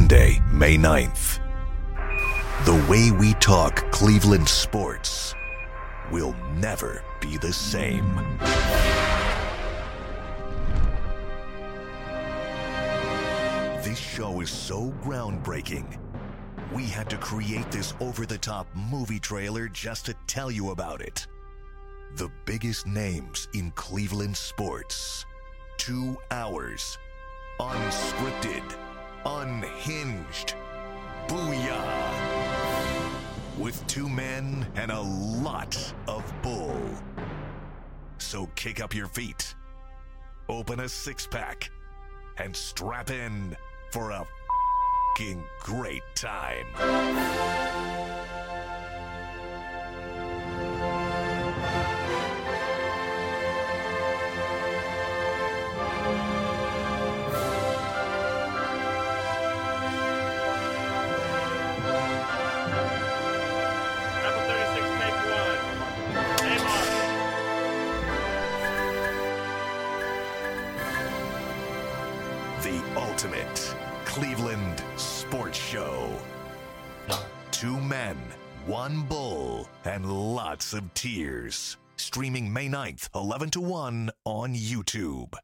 Monday, May 9th, the way we talk Cleveland sports will never be the same. This show is so groundbreaking. We had to create this over the top movie trailer just to tell you about it. The biggest names in Cleveland sports. Two hours. Unscripted. Unhinged. Booyah! With two men and a lot of bull. So kick up your feet, open a six pack, and strap in for a great time. And of tears. Streaming May 9th, 11 to 1 on YouTube.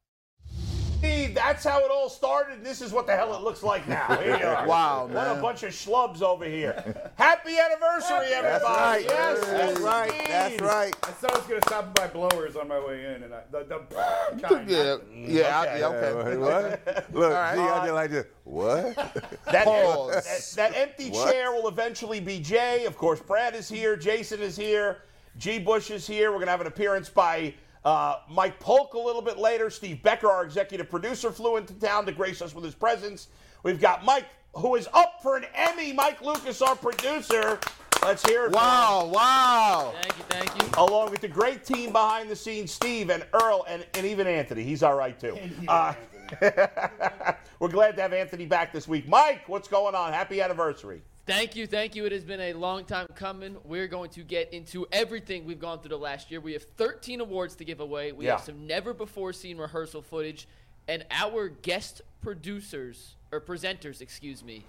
Steve, that's how it all started. This is what the hell it looks like now. Here you are. Wow, What a bunch of schlubs over here. Happy anniversary, That's everybody. right. Yes, That's right. That's right. I said I was going to stop by blowers on my way in, and I, the, the kind. Yeah, yeah, I- Okay. yeah, okay. What? Look, right. see, I did like this. What? That, Pause. that, that empty What? chair will eventually be Jay. Of course, Brad is here. Jason is here. G. Bush is here. We're going to have an appearance by uh, Mike Polk a little bit later. Steve Becker, our executive producer, flew into town to grace us with his presence. We've got Mike, who is up for an Emmy. Mike Lucas, our producer. Let's hear it. for him. Wow, wow. Thank you, thank you. along with the great team behind the scenes, Steve and Earl, and, and even Anthony. He's all right too. Uh, we're glad to have Anthony back this week. Mike, what's going on? Happy anniversary. Thank you, thank you. It has been a long time coming. We're going to get into everything we've gone through the last year. We have 13 awards to give away. We Yeah. have some never before seen rehearsal footage, and our guest producers or presenters, excuse me,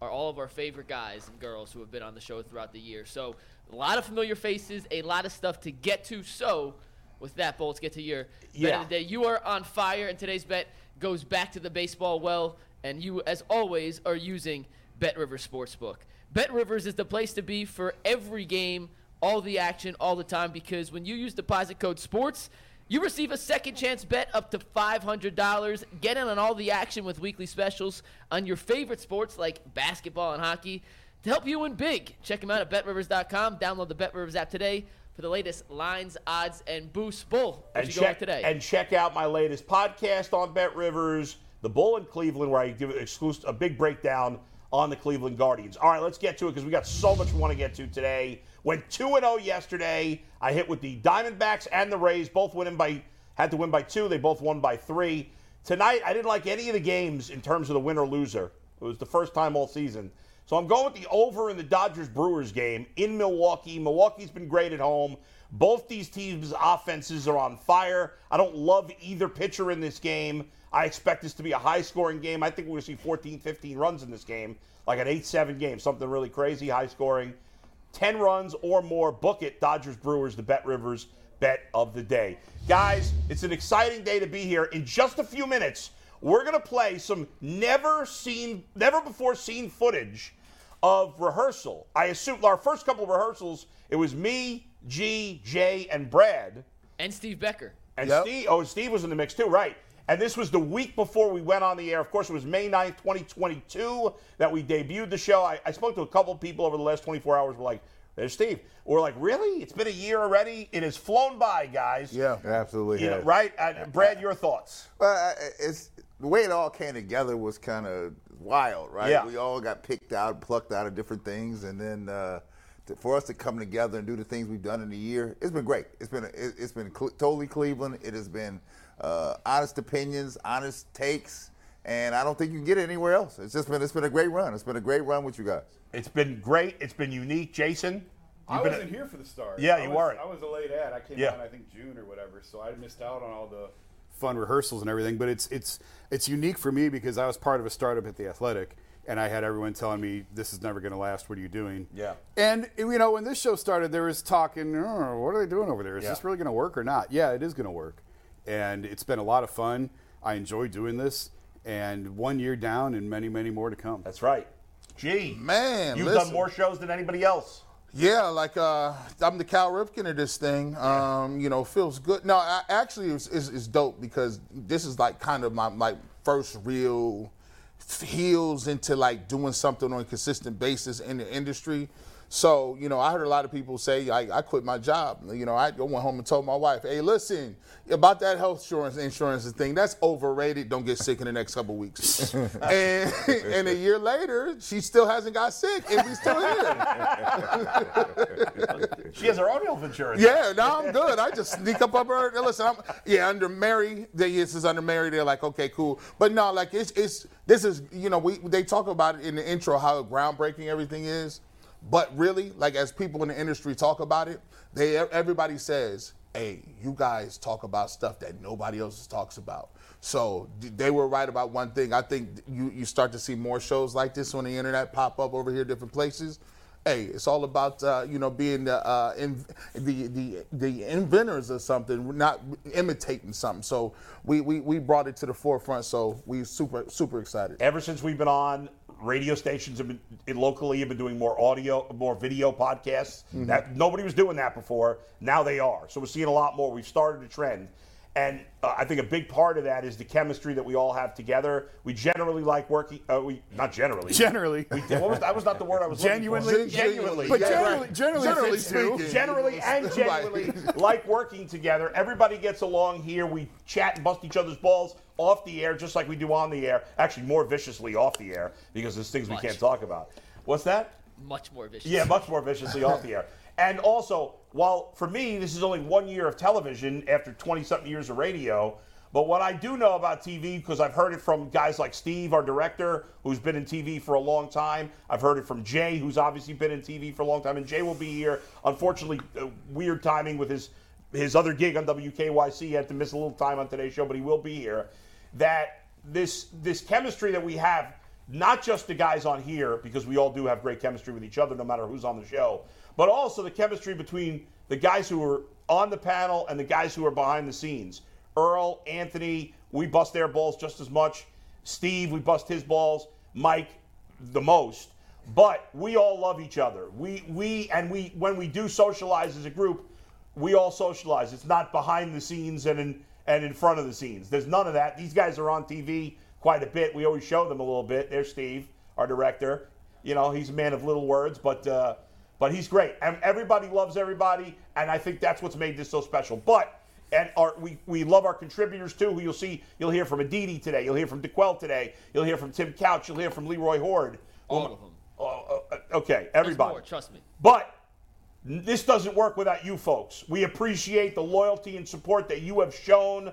are all of our favorite guys and girls who have been on the show throughout the year. So, a lot of familiar faces, a lot of stuff to get to. So, with that, Bolts, get to your bet of the day. You are on fire, and today's bet goes back to the baseball well, and you, as always, are using Bet Rivers Sportsbook. Bet Rivers is the place to be for every game, all the action, all the time, because when you use deposit code SPORTS, you receive a second chance bet up to $500. Get in on all the action with weekly specials on your favorite sports like basketball and hockey to help you win big. Check them out at betrivers.com. Download the Bet Rivers app today for the latest lines, odds, and boosts. Bull, And check, today? and check out my latest podcast on Bet Rivers, The Bull in Cleveland, where I give exclusive, a big breakdown on the Cleveland Guardians. All right, let's get to it because we got so much we want to get to today. Went 2 0 yesterday. I hit with the Diamondbacks and the Rays, both winning by, had to win by two. They both won by three. Tonight, I didn't like any of the games in terms of the winner loser. It was the first time all season. So I'm going with the over in the Dodgers Brewers game in Milwaukee. Milwaukee's been great at home. Both these teams' offenses are on fire. I don't love either pitcher in this game. I expect this to be a high scoring game. I think we're going to see 14, 15 runs in this game, like an 8 7 game, something really crazy, high scoring. 10 runs or more. Book it. Dodgers Brewers, the Bet Rivers bet of the day. Guys, it's an exciting day to be here. In just a few minutes, we're going to play some never seen, never before seen footage of rehearsal. I assume our first couple rehearsals, it was me, G, Jay, and Brad. and Steve Becker. And Yep. Steve, oh, Steve was in the mix too, right? And this was the week before we went on the air. Of course, it was May 9th, 2022, that we debuted the show. I, I spoke to a couple people over the last 24 hours. We're like, there's Steve. We're like, really? It's been a year already? It has flown by, guys. Yeah. Absolutely. You know, right? Uh, Brad, your thoughts? Well, it's the way it all came together was kind of wild, right? Yeah. We all got picked out, plucked out of different things, and then uh, to, for us to come together and do the things we've done in a year, it's been great. It's been it, it's been cle totally Cleveland. It has been uh, honest opinions, honest takes, and I don't think you can get it anywhere else. It's just been it's been a great run. It's been a great run with you guys. It's been great. It's been unique. Jason, I you've been- wasn't here for the start. Yeah, I you was, weren't. I was a late ad. I came Yeah. on I think June or whatever, so I missed out on all the fun rehearsals and everything. But it's it's it's unique for me because I was part of a startup at the Athletic, and I had everyone telling me this is never going to last. What are you doing? Yeah. And you know when this show started, there was talking. Oh, what are they doing over there? Is Yeah. this really going to work or not? Yeah, it is going to work, and it's been a lot of fun. I enjoy doing this, and one year down, and many many more to come. That's right. Gee, Man, you've listen. done more shows than anybody else. Yeah, like uh, I'm the Cal Ripken of this thing. Um, you know, feels good. No, I, actually, it's, it's, it's dope because this is like kind of my like first real heels into like doing something on a consistent basis in the industry. So, you know, I heard a lot of people say, I, I quit my job. You know, I went home and told my wife, hey, listen, about that health insurance insurance thing, that's overrated. Don't get sick in the next couple weeks. and, and a year later, she still hasn't got sick, and we still here. She has her own health insurance. Yeah, no, I'm good. I just sneak up on her. Listen, I'm yeah under Mary. They this is under Mary. They're like, okay, cool. But no, like it's it's this is you know we they talk about it in the intro how groundbreaking everything is, but really like as people in the industry talk about it, they everybody says, hey, you guys talk about stuff that nobody else talks about. So they were right about one thing. I think you you start to see more shows like this on the internet pop up over here, different places hey, it's all about uh, you know being the, uh, in, the the the inventors of something, not imitating something. So we, we we brought it to the forefront. So we super super excited. Ever since we've been on, radio stations have been locally have been doing more audio, more video podcasts. Mm-hmm. That nobody was doing that before. Now they are. So we're seeing a lot more. We've started a trend. And uh, I think a big part of that is the chemistry that we all have together. We generally like working. Uh, we not generally. Generally. We, what was, that was not the word I was looking for. Genuinely? Genuinely. But Yeah, generally, right. generally, Generally speaking. generally and genuinely like working together. Everybody gets along here. We chat and bust each other's balls off the air, just like we do on the air. Actually, more viciously off the air because there's things we can't talk about. What's that? Much more viciously. Yeah, much more viciously off the air. And also, while for me this is only one year of television after 20 something years of radio, but what I do know about TV, because I've heard it from guys like Steve, our director, who's been in TV for a long time. I've heard it from Jay, who's obviously been in TV for a long time, and Jay will be here. Unfortunately, uh, weird timing with his his other gig on WKYC. He had to miss a little time on today's show, but he will be here. That this this chemistry that we have, not just the guys on here, because we all do have great chemistry with each other, no matter who's on the show, but also the chemistry between the guys who are on the panel and the guys who are behind the scenes. Earl, Anthony, we bust their balls just as much. Steve, we bust his balls. Mike, the most. But we all love each other. We we and we when we do socialize as a group, we all socialize. It's not behind the scenes and in and in front of the scenes. There's none of that. These guys are on TV quite a bit. We always show them a little bit. There's Steve, our director. You know, he's a man of little words, but uh, but he's great. And everybody loves everybody, and I think that's what's made this so special. But and our, we, we love our contributors too. Who you'll see, you'll hear from Aditi today. You'll hear from DeQuell today. You'll hear from Tim Couch. You'll hear from Leroy Hoard. All of them. Uh, okay, everybody. more, trust me. But this doesn't work without you folks. We appreciate the loyalty and support that you have shown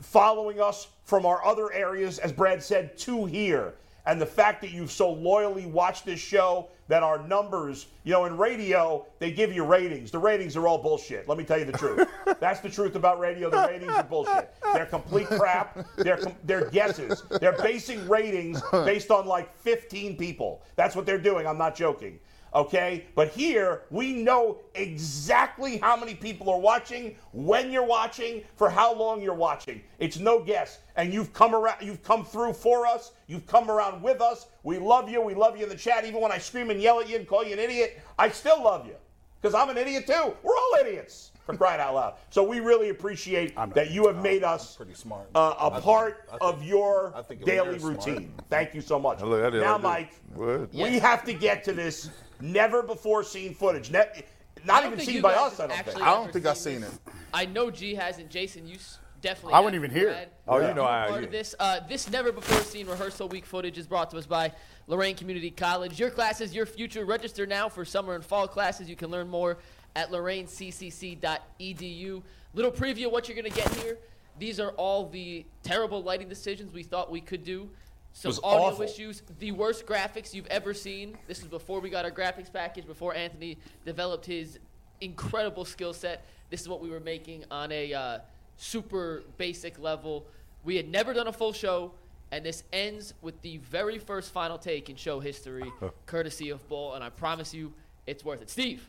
following us from our other areas, as Brad said, to here. And the fact that you've so loyally watched this show, that our numbers, you know, in radio, they give you ratings. The ratings are all bullshit. Let me tell you the truth. That's the truth about radio. The ratings are bullshit. They're complete crap. They're, com- they're guesses. They're basing ratings based on like 15 people. That's what they're doing. I'm not joking okay? But here, we know exactly how many people are watching, when you're watching, for how long you're watching. It's no guess. And you've come around, you've come through for us, you've come around with us. We love you, we love you in the chat. Even when I scream and yell at you and call you an idiot, I still love you. Because I'm an idiot too. We're all idiots. For crying out loud. So we really appreciate that you have made us pretty smart. uh, a I part I think- of your daily you're smart. routine. Thank you so much. Look, I now, I. Mike, What? we have to get to this never before seen footage. Ne- not even seen by us, I don't think. I don't think I've seen this. it. I know G hasn't. Jason, you s- definitely. I have wasn't even here. Brad. Oh, you You know I- part of this. Uh, this never before seen rehearsal week footage is brought to us by Lorain Community College. Your classes, your future. Register now for summer and fall classes. You can learn more at lorainccc.edu. Little preview of what you're going to get here. These are all the terrible lighting decisions we thought we could do. Some audio awful. issues, the worst graphics you've ever seen. This is before we got our graphics package, before Anthony developed his incredible skill set. This is what we were making on a uh, super basic level. We had never done a full show, and this ends with the very first final take in show history, courtesy of Bull, and I promise you, it's worth it. Steve.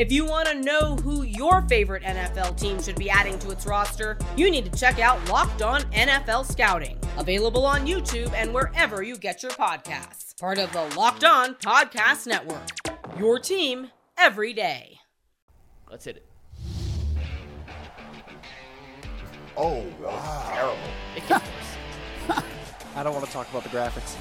If you want to know who your favorite NFL team should be adding to its roster, you need to check out Locked On NFL Scouting, available on YouTube and wherever you get your podcasts. Part of the Locked On Podcast Network. Your team every day. Let's hit it. Oh, wow. It gets worse. I don't want to talk about the graphics.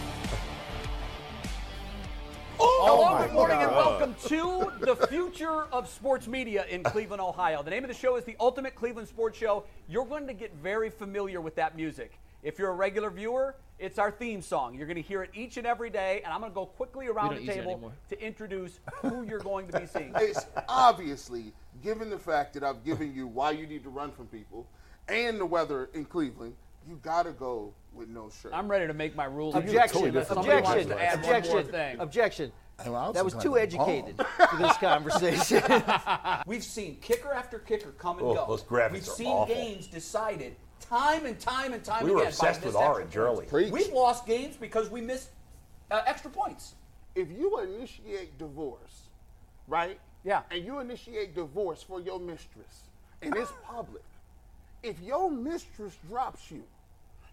Oh Hello, good morning, and welcome to the future of sports media in Cleveland, Ohio. The name of the show is the Ultimate Cleveland Sports Show. You're going to get very familiar with that music. If you're a regular viewer, it's our theme song. You're going to hear it each and every day, and I'm going to go quickly around the table to introduce who you're going to be seeing. It's obviously, given the fact that I've given you why you need to run from people and the weather in Cleveland, you got to go with no shirt. I'm ready to make my rules. Objection. Unless somebody wants Objection. to add Objection. thing. Objection. Well, That was too educated for this conversation. We've seen kicker after kicker come and Oh, go. those graphics We've are seen awful. games decided time and time and time We again. were by obsessed missed with extra orange early. points. Preach. We've lost games because we missed uh, extra points. if you initiate divorce, right? Yeah. And you initiate divorce for your mistress, and it's public. If your mistress drops you,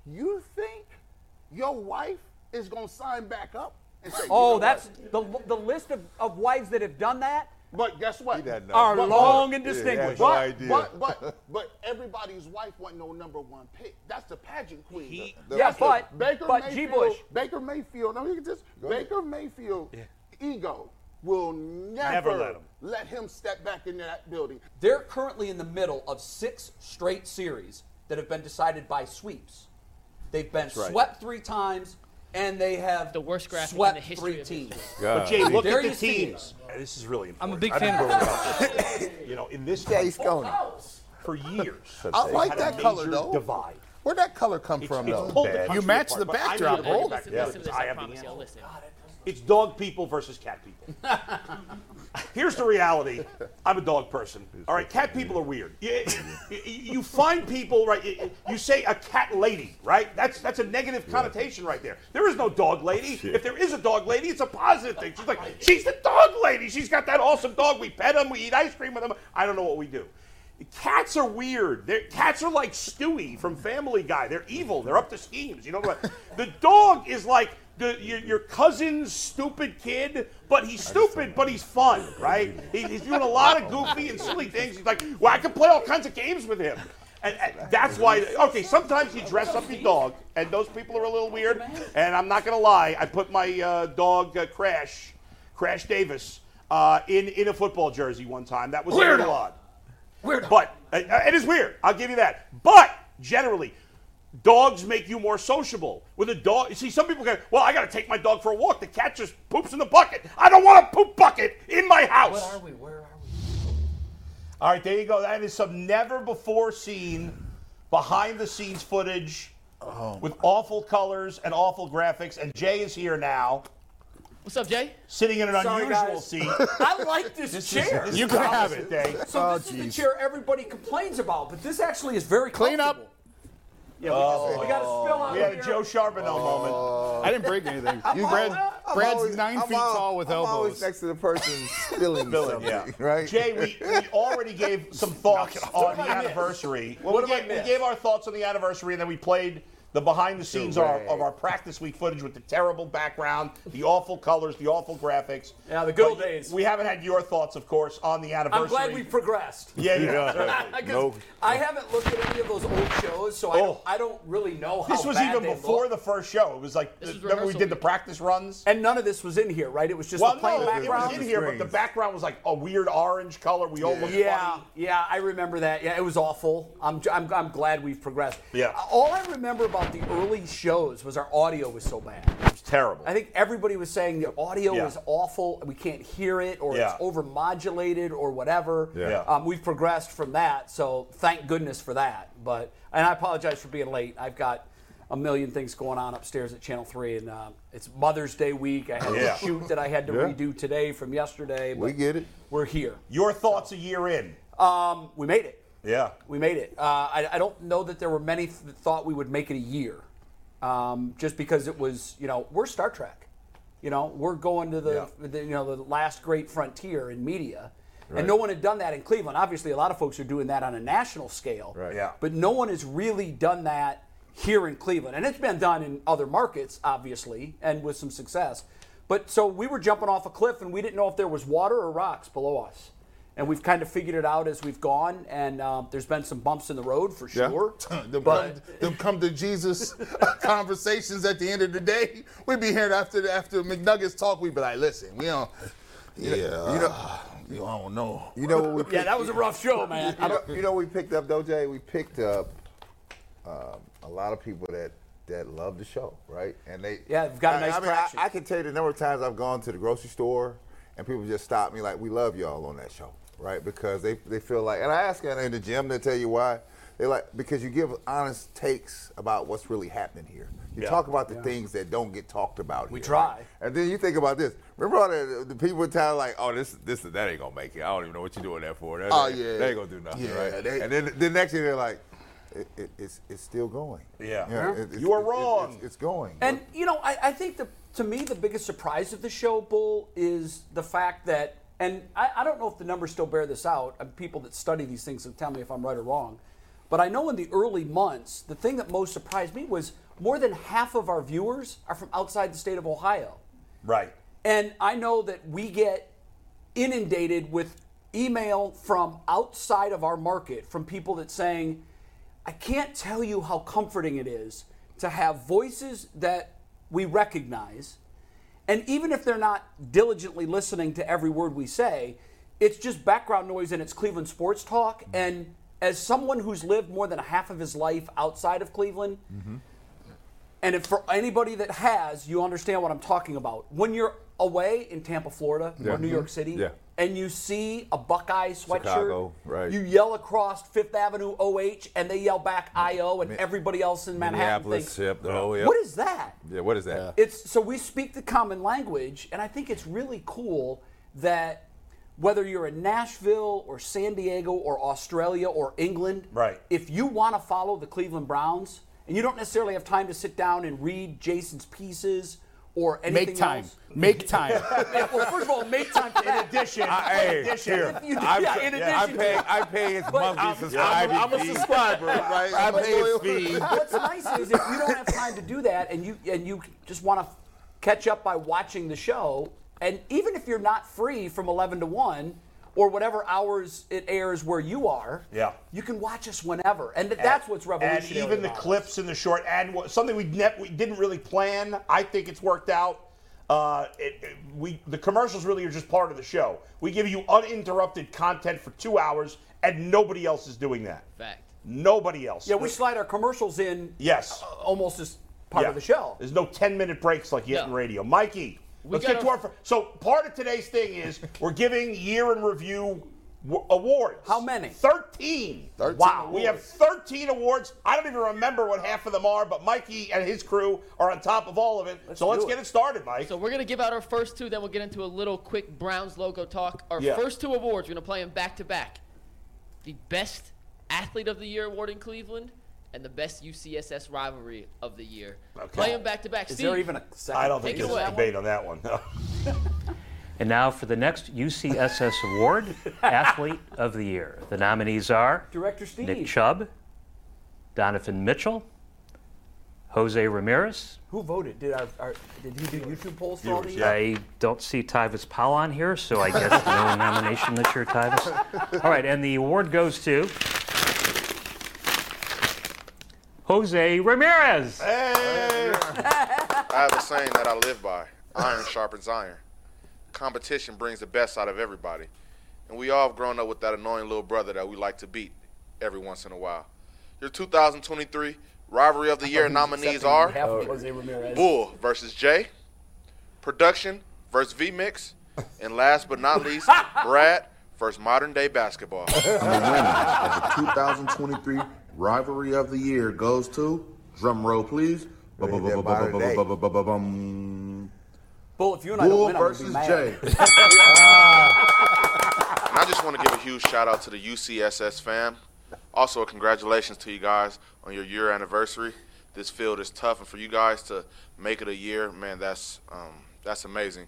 you think your wife is gonna sign back up and say, you Oh, know that's the, the list of, of wives that have done that But guess what? doesn't are But- long but- and distinguished. has no But, idea. but but but everybody's wife wasn't no number one pick. That's the pageant queen. He- The- Yeah, but- Baker but G. Mayfield, Bush. Baker Mayfield. No, you can just Baker Mayfield ego will never, Never let him. Let him step back into that building. They're currently in the middle of six straight series that have been decided by sweeps. They've been right. swept three times, and they have The worst graphic in swept the history three of teams. But Jay, look There at the you see it. teams. And This is really I'm a big I've fan been of going about this, You know, in this Yeah, he's going. for years. I like that color though. Divide. Where'd that color come from It's though? You country match the but I need backdrop, to bring it Bull. back Listen, listen to this, I I have the promise you. I'll listen. It's dog people versus cat people. Here's the reality. I'm a dog person. All right, cat people are weird. You, you- find people, right? you- You say a cat lady, right? That's that's a negative connotation right there. There is no dog lady. If there is a dog lady, it's a positive thing. She's like, she's the dog lady. She's got that awesome dog. We pet them. We eat ice cream with them. I don't know what we do. Cats are weird. They're, cats are like Stewie from Family Guy. They're evil. They're up to schemes. You know what? The dog is like the, your, your cousin's stupid kid, but he's stupid, but he's fun, right? He, he's doing a lot of goofy and silly things. He's like, well, I can play all kinds of games with him. And, and that's why, okay, sometimes you dress up your dog, and those people are a little weird. And I'm not going to lie, I put my uh, dog, uh, Crash, Crash Davis, uh, in, in a football jersey one time. That was a little odd. Weird. But uh, it is weird. I'll give you that. But generally, dogs make you more sociable. With a dog, you see, some people go, "Well, I got to take my dog for a walk. The cat just poops in the bucket. I don't want a poop bucket in my house." What are we? Where are we? All right, there you go. That is some never before seen behind the scenes footage oh with awful colors and awful graphics. And Jay is here now, What's up, Jay? sitting in an Sorry, unusual guys. seat. I like this, This is- chair. this You can have opposite it. Day. so oh, this is the chair everybody complains about, but this actually is very Clean up. Comfortable. Yeah, we, just, oh. we got a spill out We had a. Joe Charboneau oh. moment. I didn't break anything. You- Brad, I'm Brad's always- nine I'm feet al- tall with I'm elbows. always next to the person spilling something, yeah. right? Jay, we, we already gave some thoughts on the What did I miss? anniversary. Well, What we, gave, we gave our thoughts on the anniversary, and then we played the behind the scenes are, of our practice week footage with the terrible background, the awful colors, the awful graphics. Yeah, the good old days. We haven't had your thoughts, of course, on the anniversary. I'm glad we progressed. Yeah, yeah. 'Cause I haven't looked at any of those old shows, so I, don't, Oh. I don't really know how This was bad even they before look. the first show. It was like This was remember we rehearsal did the practice runs. And none of this was in here, right? It was just well, the plain no, background. it was in here, but the background was like a weird orange color. We all looked yeah, funny. yeah, I remember that. Yeah, it was awful. I'm, I'm, I'm glad we've progressed. Yeah. All I remember about the early shows was our audio was so bad. It was terrible. I think everybody was saying the audio Yeah. is awful. We can't hear it, or Yeah. it's overmodulated, or whatever. Yeah. Um, we've progressed from that, so thank goodness for that. But and I apologize for being late. I've got a million things going on upstairs at Channel Three, and uh, it's Mother's Day week. I had Yeah. a shoot that I had to Yeah. redo today from yesterday. But We get it. We're here. Your thoughts a year in? Um, we made it. Yeah. We made it. Uh, I, I don't know that there were many th- that thought we would make it a year, um, just because it was, you know, we're Star Trek. You know, we're going to the, the you know, the last great frontier in media, Right. and no one had done that in Cleveland. Obviously, a lot of folks are doing that on a national scale. Right. Yeah. But no one has really done that here in Cleveland, and it's been done in other markets, obviously, and with some success. But so we were jumping off a cliff, and we didn't know if there was water or rocks below us. And we've kind of figured it out as we've gone, and um, there's been some bumps in the road for Yeah. sure. them, But- come, them come to Jesus conversations at the end of the day. We'd be here after the, after McNuggets talk. We'd be like, listen, we don't. Yeah, you know- you I don't know. You know what we Yeah, that was a rough show, man. you, know, you know what we picked up though, Jay? We picked up um, a lot of people that that love the show, right? And they Yeah, they've got a I- nice I, mean, I. I can tell you the number of times I've gone to the grocery store and people just stop me like, "We love y'all on that show," right? Because they they feel like, and I ask them in the gym, they tell you why. They like because you give honest takes about what's really happening here. You Yeah. talk about the things that don't get talked about. We here, try. right? And then you think about this. Remember all the, the people in town like, oh, this this that ain't gonna make it. I don't even know what you're doing that for. That Oh, ain't, yeah. that ain't gonna do nothing, Yeah, right? they- and then the next thing they're like, it, it, it's it's still going. Yeah. You, uh-huh. know, it- it's- You are it- it- wrong. it's, it's going. And you know, I, I think the to me the biggest surprise of the show, Bull, is the fact that, and I, I don't know if the numbers still bear this out. And people that study these things will tell me if I'm right or wrong. But I know in the early months, the thing that most surprised me was more than half of our viewers are from outside the state of Ohio. Right. And I know that we get inundated with email from outside of our market from people that saying, I can't tell you how comforting it is to have voices that we recognize. And even if they're not diligently listening to every word we say, it's just background noise and it's Cleveland sports talk. Mm-hmm. And as someone who's lived more than half of his life outside of Cleveland, mm-hmm. and if for anybody that has, you understand what I'm talking about. When you're away in Tampa, Florida, Yeah. or New York mm-hmm. City, Yeah. And you see a Buckeye sweatshirt, Chicago, right. you yell across Fifth Avenue OH, and they yell back IO, and everybody else in Manhattan thinks, yep, oh, the whole, yep. what is that? Yeah, what is that? It's so we speak the common language, and I think it's really cool that whether you're in Nashville or San Diego or Australia or England, Right. If you want to follow the Cleveland Browns and you don't necessarily have time to sit down and read Jason's pieces or anything Make time. else. Make time. Yeah, well, first of all, make time for that. In addition, I- hey, in addition, here, If you- I'm, yeah, in I'm addition to paying, that. I pay his But monthly I'm- I'm a subscriber, right? I I'm a pay his loyal- fee. What's nice is if you don't have time to do that and you and you just want to catch up by watching the show, and even if you're not free from 11 to 1 or whatever hours it airs where you are, Yeah. you can watch us whenever, and th- that's what's revolutionary. And even the about us. clips in the short and what, something we, ne- we didn't really plan. I think it's worked out. Uh, it, it- we the commercials really are just part of the show. We give you uninterrupted content for two hours, and nobody else is doing that. Fact. Nobody else. Yeah, we slide our commercials in. Yes. uh, almost as part Yeah. of the show. There's no 10 minute breaks like you get in radio. Mikey, We let's got get to our- our. fir- So part of today's thing is we're giving year in review w- awards. How many? 13. 13 wow. We have 13 awards. I don't even remember what half of them are, but Mikey and his crew are on top of all of it. so let's do get it. it started, Mike. So we're gonna give out our first two, then we'll get into a little quick Browns logo talk. Our Yeah. first two awards, we're gonna play them back to back. The best athlete of the year award in Cleveland, and the best UCSS rivalry of the year. Okay. Play them back to back. Is Steve, there even a second? I don't think there's a debate on that one. No. And now for the next UCSS Award, Athlete of the Year. The nominees are Director Steve. Nick Chubb, Donovan Mitchell, Jose Ramirez. Who voted? Did our, our did he do YouTube polls for all these? I don't see Tyvis Powell on here, so I guess no nomination this year, Tyvis. All right, and the award goes to Jose Ramirez. Hey. I have a saying that I live by iron sharpens iron. Competition brings the best out of everybody. And we all have grown up with that annoying little brother that we like to beat every once in a while. Your 2023 Rivalry of the Year nominees are Half of Jose Ramirez. Bull versus Jay, Production versus V Mix, and last but not least, Brad versus Modern Day Basketball. And the winner of the 2023 Rivalry of the year goes to drum roll, please. Bull, if you and I Bull don't win, versus I'm be mad. Jay. I just want to give a huge shout out to the UCSS fam. Also, congratulations to you guys on your year anniversary. This field is tough, and for you guys to make it a year, man, that's um, that's amazing.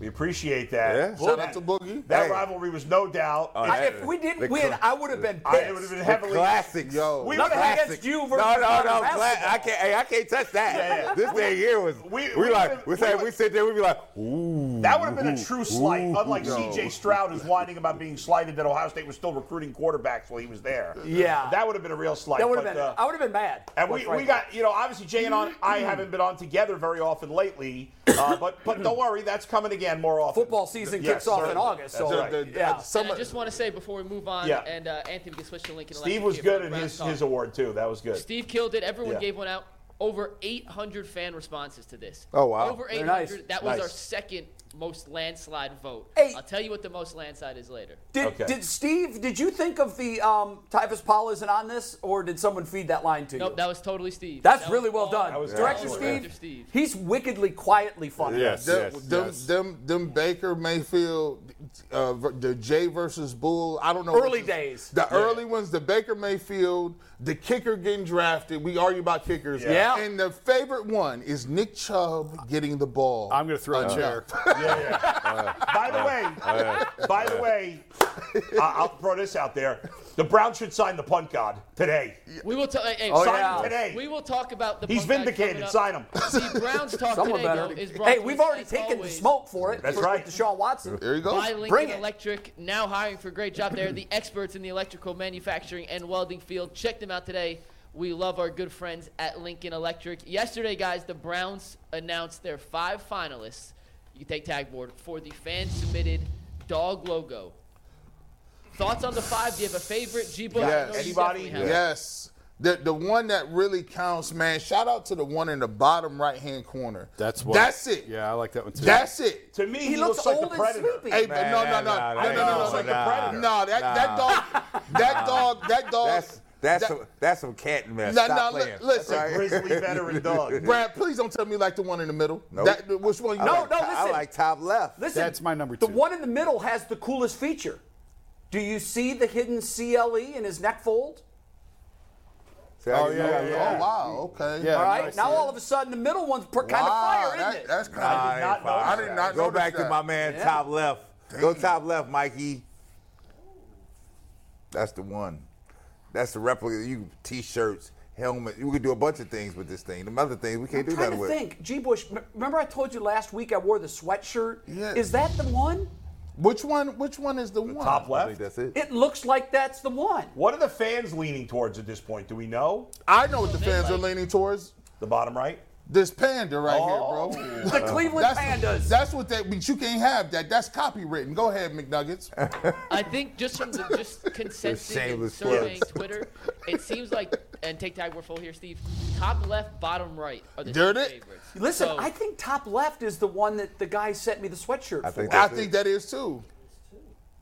We appreciate that. Yeah. Well, Shout out to Boogie. That Hey. rivalry was no doubt. I- if we didn't win, I would have been I- pissed. it would have been heavily. classics. Yo. We Nothing would've- against you versus No, no, no. Modern Cla- I can't. Hey, I can't touch that. Yeah, yeah. This thing here was. We- We, we like. We say. we We sit there. We'd be like, ooh. That would have been a true slight, ooh, unlike no. C.J. Stroud, who's whining about being slighted that Ohio State was still recruiting quarterbacks while he was there. Yeah. that would have been a real slight. That would have been. uh, I would have been mad. And we, we got, you know, obviously Jay and I haven't been on together very often lately, uh, but but don't worry, that's coming again more often. Football season Yes, kicks off in. August, so right. The- the- yeah. some and I just want to say before we move on, Yeah. and uh, Anthony can switch to Lincoln. Steve Electric was good in his, his award too. That was good. Steve killed it. Everyone Yeah. gave one out. Over 800 fan responses to this. Oh, wow. Over 800. nice. That was Nice. our second most landslide vote. Hey. I'll tell you what the most landslide is later. Did, Okay. did Steve? Did you think of the um, Tyvis Powell isn't on this, or did someone feed that line to you? Nope, that was totally Steve. That's That really well done. That was Director excellent. Steve, Steve. he's wickedly quietly funny. Yes, Them, yes, them, yes. them, them Baker Mayfield, uh, the Jay versus Bull. I don't know. Early days. The early ones, the Baker Mayfield, the kicker getting drafted. We argue about kickers. Yeah. And the favorite one is Nick Chubb getting the ball. I'm going to throw uh, a chair. By the uh, way, uh, by the way, I- I'll throw this out there: the Browns should sign the punt god today. We will talk. Hey, Oh, sign yeah. him today. We will talk about the. He's punk vindicated. coming. Sign him. The Browns talk Someone today though, is brought Hey, we've already as taken the smoke for it. That's for, right. With Deshaun Watson. there you go. By Lincoln Bring it. Electric, now hiring for a great job there. The experts in the electrical manufacturing and welding field. Check them out today. We love our good friends at Lincoln Electric. Yesterday, guys, the Browns announced their five finalists. You can take tag board for the fan submitted dog logo. Thoughts on the five? Do you have a favorite? G Bush? Yes. Anybody? Yes. The the one that really counts, man. Shout out to the one in the bottom right hand corner. That's what. That's it. Yeah, I like that one too. That's it. To me, he, He looks like old the and predator. sleepy. Hey, but no, no, no, nah, no, nah, no, no, nah, no, looks like the nah. predator. No, that that dog, that dog, that dog. That's that's that- some, that's some cat and mess. No, Stop no, li- playing. listen. Right? Grizzly veteran dog. Brad, please don't tell me like the one in the middle. Nope. That, which one? You I No, like no, top- I listen. like top left. Listen, That's my number two. The two. one in the middle has the coolest feature. Do you see the hidden CLE in his neck fold? See, oh, oh, yeah, yeah, yeah. Oh wow, okay. Yeah, All no, I right. see Now all of a sudden the middle one's per- kind of Wow, fire, that- isn't it? That's kind I of. ain't not fire. I did not Go notice back to my man, Yeah. top left. Go top left, Mikey. That's the one. That's the replica. You t-shirts, helmet. You could do a bunch of things with this thing. The other things we can't I'm do trying nothing to with. think. G. Bush, m- remember I told you last week I wore the sweatshirt? Yeah. Is that the one? Which one? Which one is the, one? Top I think left. that's it. It looks like that's the one. What are the fans leaning towards at this point? Do we know? I know what the fans are leaning towards. The bottom right. This panda right Oh. here, bro. Oh. The. Cleveland That's, Pandas. that's what that. But you can't have that. That's copywritten. Go ahead, McNuggets. I think just from the just consensus and shameless surveying plugs. Twitter, it seems like and take tag we're full here, Steve. Top left, bottom right are the There two it is. favorites. Listen, So- I think top left is the one that the guy sent me the sweatshirt I for. think I that's think it. that is too.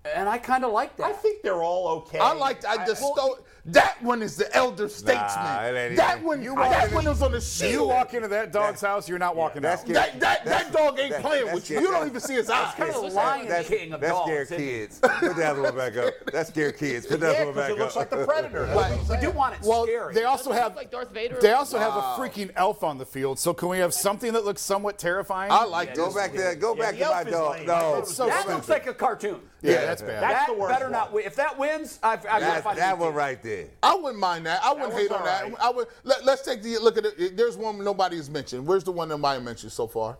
and I kind of like that. I think they're all okay. I like. I just stole. That one is the elder statesman. it ain't that even- one. You that one in- was on the shield. You walk into that dog's house, you're not walking That's out. scary. That that, that dog ain't that- playing with you. You don't even see his eyes. That's kind of the Lion That's, King of that's dogs. scare isn't kids. Put the other one back up. That's scare kids. Put the Yeah, one because back it looks like the predator. That's what I'm We saying. do want it Well, scary. they also have like Darth Vader. they also have a freaking elf on the field. So can we have something that looks somewhat terrifying? I like Go this. back there. Go back the to my dog. No, that looks like a cartoon. Yeah, that's bad. That's that the worst better one. not win. If that wins, I've, I've got to That, find that one right there. I wouldn't mind that. I wouldn't was hate on all that. I would. Let, us take the look at it. There's one nobody has mentioned. Where's the one nobody mentioned so far?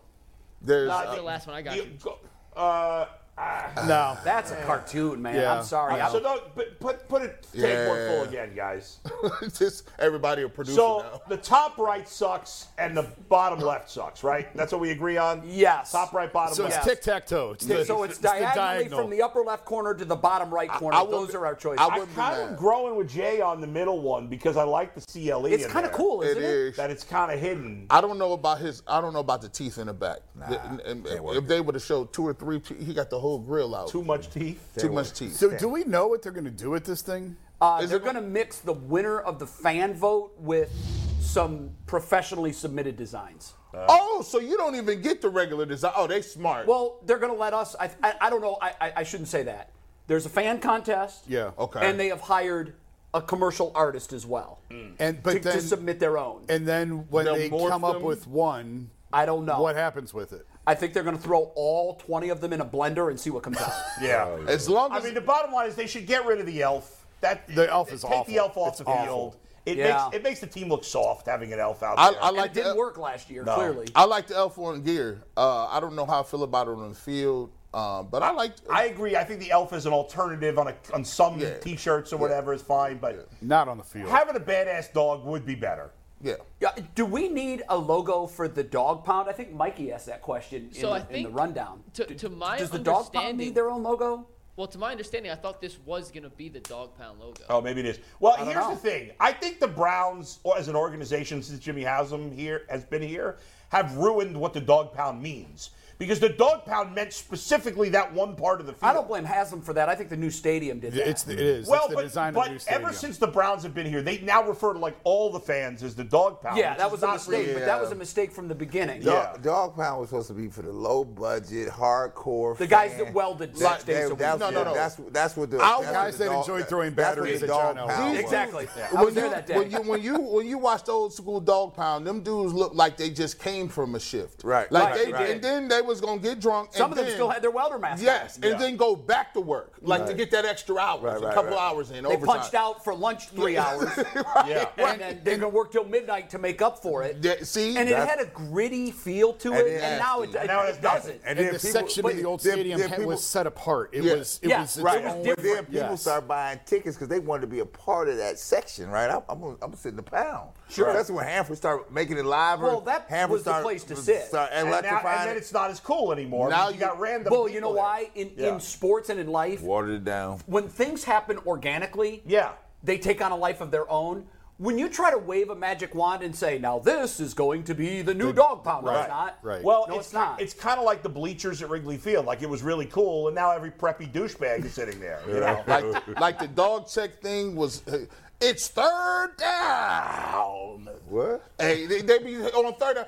There's. That's uh, the last one I got. You you. go- uh, Ah. No. That's a cartoon, man. Yeah. I'm sorry. Uh, I so don't- don't put put, put it take more Yeah. full again, guys. just everybody a producer So now. the top right sucks and the bottom left sucks, right? That's what we agree on. Yes. Top right, bottom So left. it's tic tac toe. It's the, so it's, the diagonally diagonal. from the upper left corner to the bottom right corner. I would- Those are our choices. I I'm kind of growing with Jay on the middle one because I like the CLE. it's kind of cool, It isn't it? is. that it's kind of hidden. I don't know about his. I don't know about the teeth in the back. The- and- and if they would have showed two or three, he got the whole grill out. Too much teeth. Too much teeth. So do we know what they're going to do with this thing? Uh, they're going to mix the winner of the fan vote with some professionally submitted designs. oh, so you don't even get the regular design? Oh, they smart. Well, they're going to let us. I, I, I don't know. I, I, I shouldn't say that. There's a fan contest. Yeah. Okay. And they have hired a commercial artist as well And but to, then to submit their own. and then when They'll they morph come up them? with one, I don't know. what happens with it? I think they're going to throw all 20 of them in a blender and see what comes out. Yeah. as long as I mean, the bottom line is they should get rid of the elf. That The elf is take awful. the elf off It's the awful. field. It Yeah. makes it makes the team look soft having an elf out I, there. I And like it didn't work last year, No. clearly. I like the elf on gear. Uh, I don't know how I feel about it on the field, um, but I like. I agree. I think the elf is an alternative on a, on some Yeah. T-shirts or whatever is fine, but Not on the field. having a badass dog would be better. Yeah. Yeah, do we need a logo for the dog pound? I think Mikey asked that question in, So I the, in think the rundown. to- D- to my does the dog pound need their own logo? Well, to my understanding, I thought this was going to be the dog pound logo. Oh, maybe it is. Well, here's know. the thing. I think the Browns, or as an organization, since Jimmy Haslam here has been here, have ruined what the dog pound means. Because the dog pound meant specifically that one part of the field. I don't blame Haslam for that. I think the new stadium did that. It's the, it is. Well, it's the but, design but of the new stadium. ever since the Browns have been here, they now refer to like all the fans as the dog pound. yeah, which that is was a mistake, really- but that was a mistake from the beginning. Yeah. Dog, Dog Pound was supposed to be for the low budget, hardcore. The guys fan. that welded That- six days they- a week. No, no, no. That's that's what the Our that's guys what the that dog- enjoyed throwing batteries at John dog Elway. pound was. Exactly. I when was there you, that day. When you when you when you watch the old school dog pound, them dudes look like they just came from a shift. Right, Like right, they right. and then they was gonna get drunk. Some and of them then- still had their welder masks. Yes, on. and then go back to work, like to get that extra hours, Right, a couple right. hours in They overtime. punched out for lunch three hours. Yeah. And then they're going to work till midnight to make up for it. Yeah, see, and it had a gritty feel to it, it and now to. it, it, Now it has doesn't. And and then the people- section but of the old stadium then had- people- was set apart. It Yeah. was it Yeah, was right. It was different. Then people Yes. start buying tickets because they wanted to be a part of that section, right? I'm, I'm, gonna, I'm gonna sit in the pound. Sure. That's when Hanford started making it live. Well, that Hanford was the place to sit. Start And, now, electrifying and then it's not as cool anymore. Now you you- got random. Well, you know there. why? In, Yeah. in sports and in life, Watered it down. when things happen organically, Yeah. they take on a life of their own. When you try to wave a magic wand and say, "Now this is going to be the new dog pound," right, it's not. right. Well, no, it's, it's not. It's kind of like the bleachers at Wrigley Field. Like it was really cool, and now every preppy douchebag is sitting there. You know, like like the dog check thing was. Uh, It's third down. What? Hey, they, they be on third down.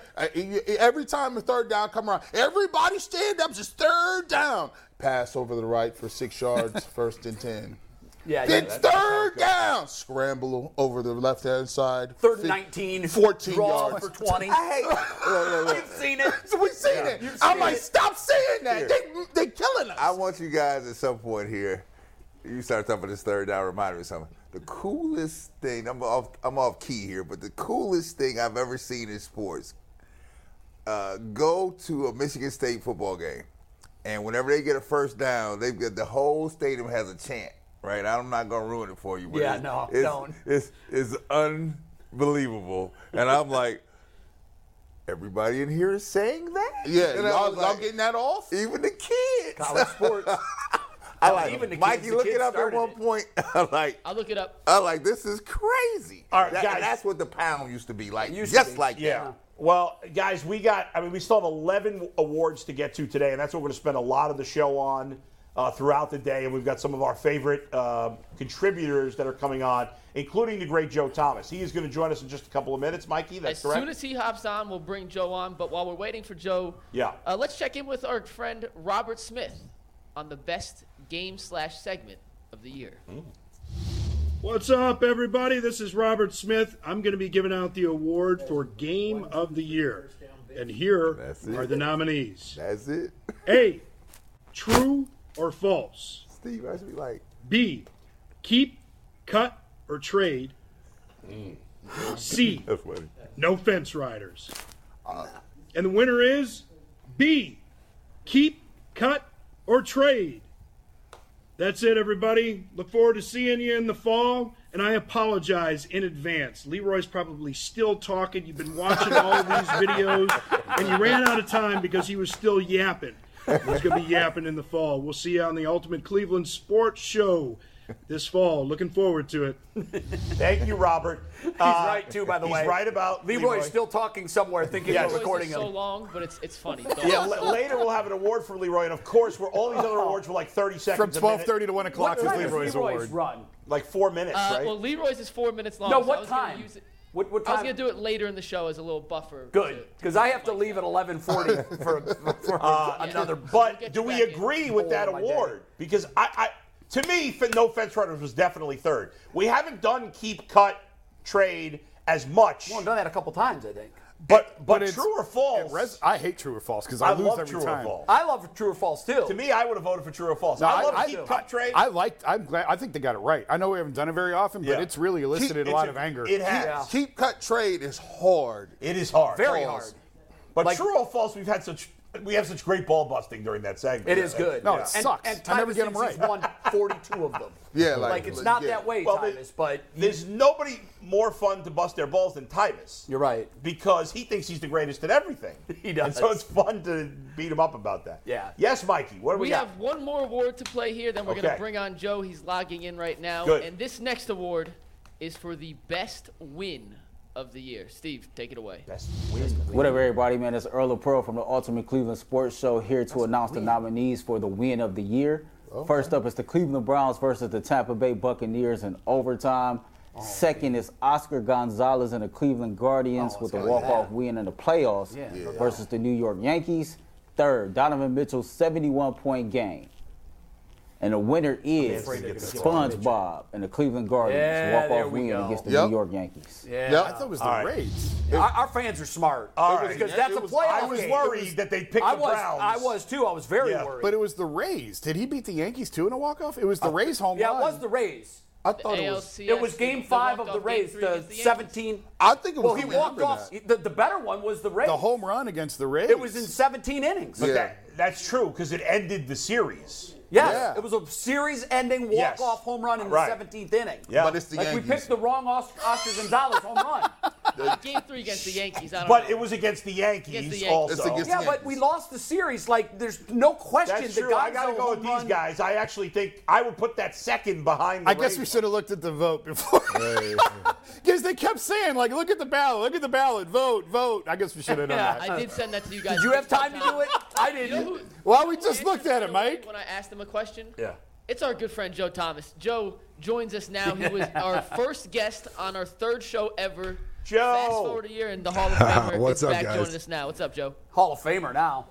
Every time the third down come around, everybody stand up. Just third down. Pass over the right for six yards, first and ten. yeah, yeah, It's that- third down. Scramble over the left hand side. Third and 19, 14 draw yards. for 20. I hate. look, look, look. You've seen it. So we seen it. I'm like, stop saying that. Here. They they killing us. I want you guys at some point here. You start talking about this third down. Remind me of something. The coolest thing. I'm off. I'm off key here, but the coolest thing I've ever seen in sports. Uh, go to a Michigan State football game, and whenever they get a first down, they've got the whole stadium has a chant. Right. I'm not gonna ruin it for you. But Yeah, it's, no, it's, don't. It's it's unbelievable, and I'm like. Everybody in here is saying that. yeah, And I y'all, was y'all getting that off? even the kids. College sports. I like Even the kids- Mikey. the look kids it up at one it. point. I like. I'll look it up. I like. This is crazy. All right, That- guys. That's what the pound used to be like. used to just be. like Yeah. that. Well, guys, we got, I mean, we still have 11 awards to get to today, and that's what we're going to spend a lot of the show on uh, throughout the day. And we've got some of our favorite uh, contributors that are coming on, including the great Joe Thomas. He is going to join us in just a couple of minutes, Mikey. That's As correct. As soon as he hops on, we'll bring Joe on. But while we're waiting for Joe, Yeah. uh, let's check in with our friend Robert Smith on the best game slash segment of the year. Oh. What's up, everybody? This is Robert Smith. I'm going to be giving out the award for Game of the Year. And here are the nominees That's it. A. True or false? Steve, I should be like. B. Keep, cut, or trade. Mm. C. No fence riders. Uh. And the winner is B. Keep, cut, or trade. That's it, everybody. Look forward to seeing you in the fall. And I apologize in advance. Leroy's probably still talking. You've been watching all these videos, and you ran out of time because he was still yapping. He's going to be yapping in the fall. We'll see you on the Ultimate Cleveland Sports Show this fall. Looking forward to it. Thank you, Robert. He's right too, by the he's way. He's right about Leroy's Leroy. still talking somewhere, thinking Yes. we're recording It's so long, but it's it's funny. Yeah, l- later we'll have an award for Leroy, and of course, we're all these other awards were like 30 seconds. From 12:30 to 1 o'clock What is time Leroy's Leroy's award. run? Like four minutes, Uh, right? well, Leroy's is four minutes long. No, so what I was time? use it- What, what I was gonna do it later in the show as a little buffer. Good, because I have to leave at 11:40 for, for Uh, another. But do we agree with that my day. award? Because I, I, to me, no fence runners was definitely third. We haven't done keep, cut, trade as much. Well, I've done that a couple times, I think. But but, it's- true or false? res- I hate true or false because I I, lose love every true or time. false. I love true or false too. to me, I would have voted for true or false. No, I love I, keep, I, cut, trade. I liked. I'm glad. I think they got it right. I know we haven't done it very often, but Yeah. it's really elicited Keep- a lot it's of anger. It has. Keep cut trade is hard. It is hard. Very False. hard. But Like- true or false, we've had such we have such great ball busting during that segment. It is good. No, it and, sucks. And I never Tyvis get 'em thinks he's right. won 42 of them. Yeah, like- like it's like, not yeah. that way, Well, Tyvis. But There's nobody more fun to bust their balls than Tyvis. you're right. because he thinks he's the greatest at everything. He does. And so it's fun to beat him up about that. Yeah. Yes, Mikey. What do we, We got? have one more award to play here. Then we're Okay. gonna bring on Joe. He's logging in right now. Good. And this next award is for the best win of the year. Steve, take it away. Best win. What up, everybody, man? It's Earl of Pearl from the Ultimate Cleveland Sports Show here to announce the nominees for the win of the year. First up is the Cleveland Browns versus the Tampa Bay Buccaneers in overtime. Second is Oscar Gonzalez and the Cleveland Guardians with the walk-off win in the playoffs versus the New York Yankees. Third, Donovan Mitchell's 71-point game. And the winner is afraid they're gonna get SpongeBob and the Cleveland Guardians Yeah, walk-off we win go. against the Yep. New York Yankees. Yeah. Yep. I thought it was the All right. Rays. Our, our fans are smart. All It was- right. because that's it a was- playoff I was game. worried was- that they'd pick I the was, Browns. I was too. I was very Yeah. worried. But it was the Rays. Did he beat the Yankees too in a walk off? It was the uh, Rays home yeah, run. Yeah, it was the Rays. I thought it was. ALCS, It was Game Five of the Rays, the against the 17. I think it was. Well, he walked off. The, the better one was the Rays. the home run against the Rays. It was in 17 innings. But Yeah. that, that's true because it ended the series. Yes, Yeah. it was a series-ending walk-off home run in Right. the 17th inning. Yeah. But it's the like Yankees. we picked the wrong Os- Oscar Gonzalez home run. Game three against the Yankees. I don't But know. it was against the Yankees, Against the Yankees. also. Yeah, the but we lost the series. Like, there's no question. That's the true. I got to go with home these run- guys. I actually think I would put that second behind the I guess we should have looked at the vote before. Because they kept saying, like, look at the ballot, look at the ballot, vote, vote. I guess we should have done Yeah, that. I did send that to you guys. Did you have time to do it? I You know didn't. who- Well, we just looked at it, Mike. When I asked him a question, Yeah. it's our good friend Joe Thomas. Joe joins us now. He was our first guest on our third show ever. Joe. Fast forward a year, in the Hall of Famer What's up, back guys? joining us now. What's up, Joe? Hall of Famer now.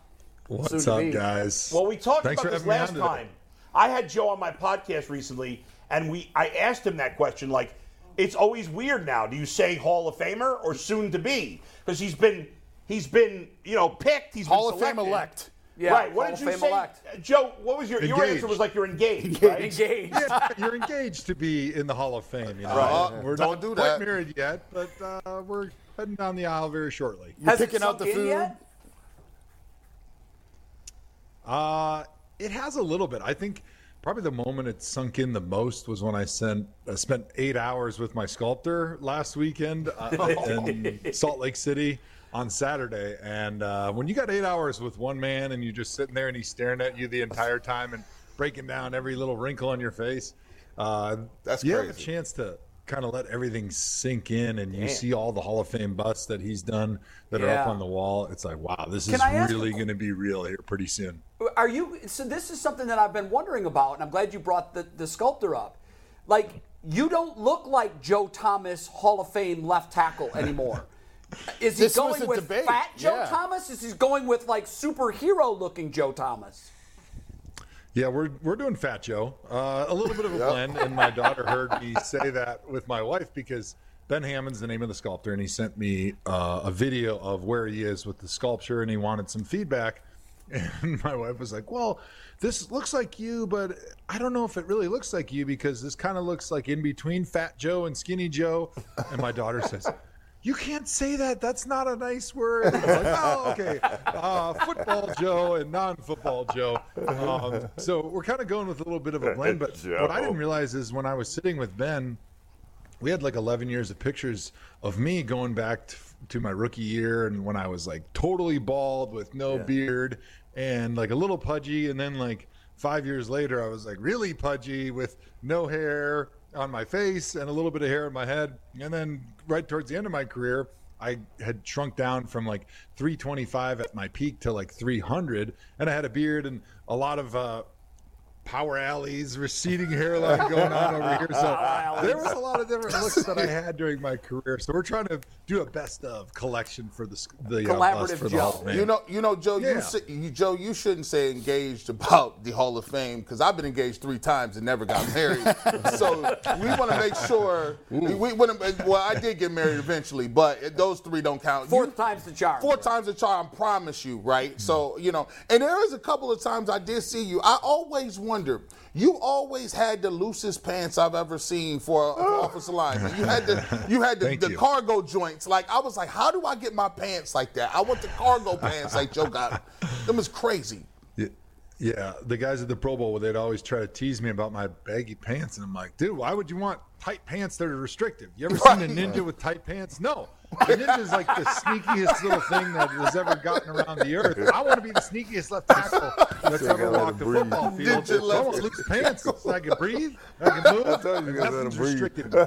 What's Soon up, guys? Well, we talked Thanks about this last time. I had Joe on my podcast recently, and we I asked him that question. Like, it's always weird now. Do you say Hall of Famer or soon to be? Because he's been he's been you know picked. He's Hall been of Fame elect. Yeah, right. What Hall did of you Fame say, elect. Uh, Joe? What was your your answer? Was like you're engaged. Right? Engaged. Yeah, you're engaged to be in the Hall of Fame. You know? Right. We're Don't not do quite that. married yet, but uh, we're heading down the aisle very shortly. You're Has it picking out the food. yet? Uh, it has a little bit. I think probably the moment it sunk in the most was when I sent uh, spent eight hours with my sculptor last weekend uh, in Salt Lake City on Saturday. And uh, when you got eight hours with one man and you're just sitting there and he's staring at you the entire time and breaking down every little wrinkle on your face, uh, That's you have a crazy. chance to kind of let everything sink in and you see all the Hall of Fame busts that he's done that are up on the wall. It's like, wow, this Can is ask really going to be real here pretty soon. Are you? So this is something that I've been wondering about, and I'm glad you brought the, the sculptor up. Like, you don't look like Joe Thomas Hall of Fame left tackle anymore. Is he This going with debate, fat Joe yeah. Thomas? Is he going with like superhero looking Joe Thomas? Yeah, we're we're doing Fat Joe. Uh, a little bit of a blend, and my daughter heard me say that with my wife because Ben Hammond's the name of the sculptor, and he sent me uh, a video of where he is with the sculpture, and he wanted some feedback And my wife was like, "Well, this looks like you, but I don't know if it really looks like you because this kind of looks like in between Fat Joe and Skinny Joe." And my daughter says, "You can't say that. That's not a nice word." Like, "Oh, okay. Uh, football Joe and non-football Joe." Um, so we're kind of going with a little bit of a blend. But what I didn't realize is when I was sitting with Ben, we had like 11 years of pictures of me going back to, to my rookie year and when I was like totally bald with no Yeah. beard and like a little pudgy. And then like five years later, I was like really pudgy with no hair on my face and a little bit of hair on my head. And then right towards the end of my career, I had shrunk down from like 325 at my peak to like 300, and I had a beard and a lot of uh, power alleys, receding hairline going on over here. So there was a lot of different looks that I had during my career. So we're trying to do a best of collection for the s- the uh, for the Hall of Fame. You know, you know, Joe. Yeah. You, say, you, Joe, you shouldn't say engaged about the Hall of Fame because I've been engaged three times and never got married. so we want to make sure we want to. Well, I did get married eventually, but those three don't count. Four You- time's the charm. Four times the charm, I promise you, right? So, you know, and there is a couple of times I did see you. I always wonder, you always had the loosest pants I've ever seen for an offensive lineman. You had the you had the, the you. cargo joints. Like I was like, how do I get my pants like that? I want the cargo pants like Joe got. Them was crazy. Yeah, yeah, the guys at the Pro Bowl, they'd always try to tease me about my baggy pants, and I'm like, dude, why would you want tight pants that are restrictive? You ever seen a ninja with tight pants? No, the ninja is like the sneakiest little thing that has ever gotten around the earth. I want to be the sneakiest left tackle that's You ever gotta walked the breathe. football field. Ninja I left- want loose pants so I can breathe, I can move. I told you you gotta let him Nothing's breathe. restricting me.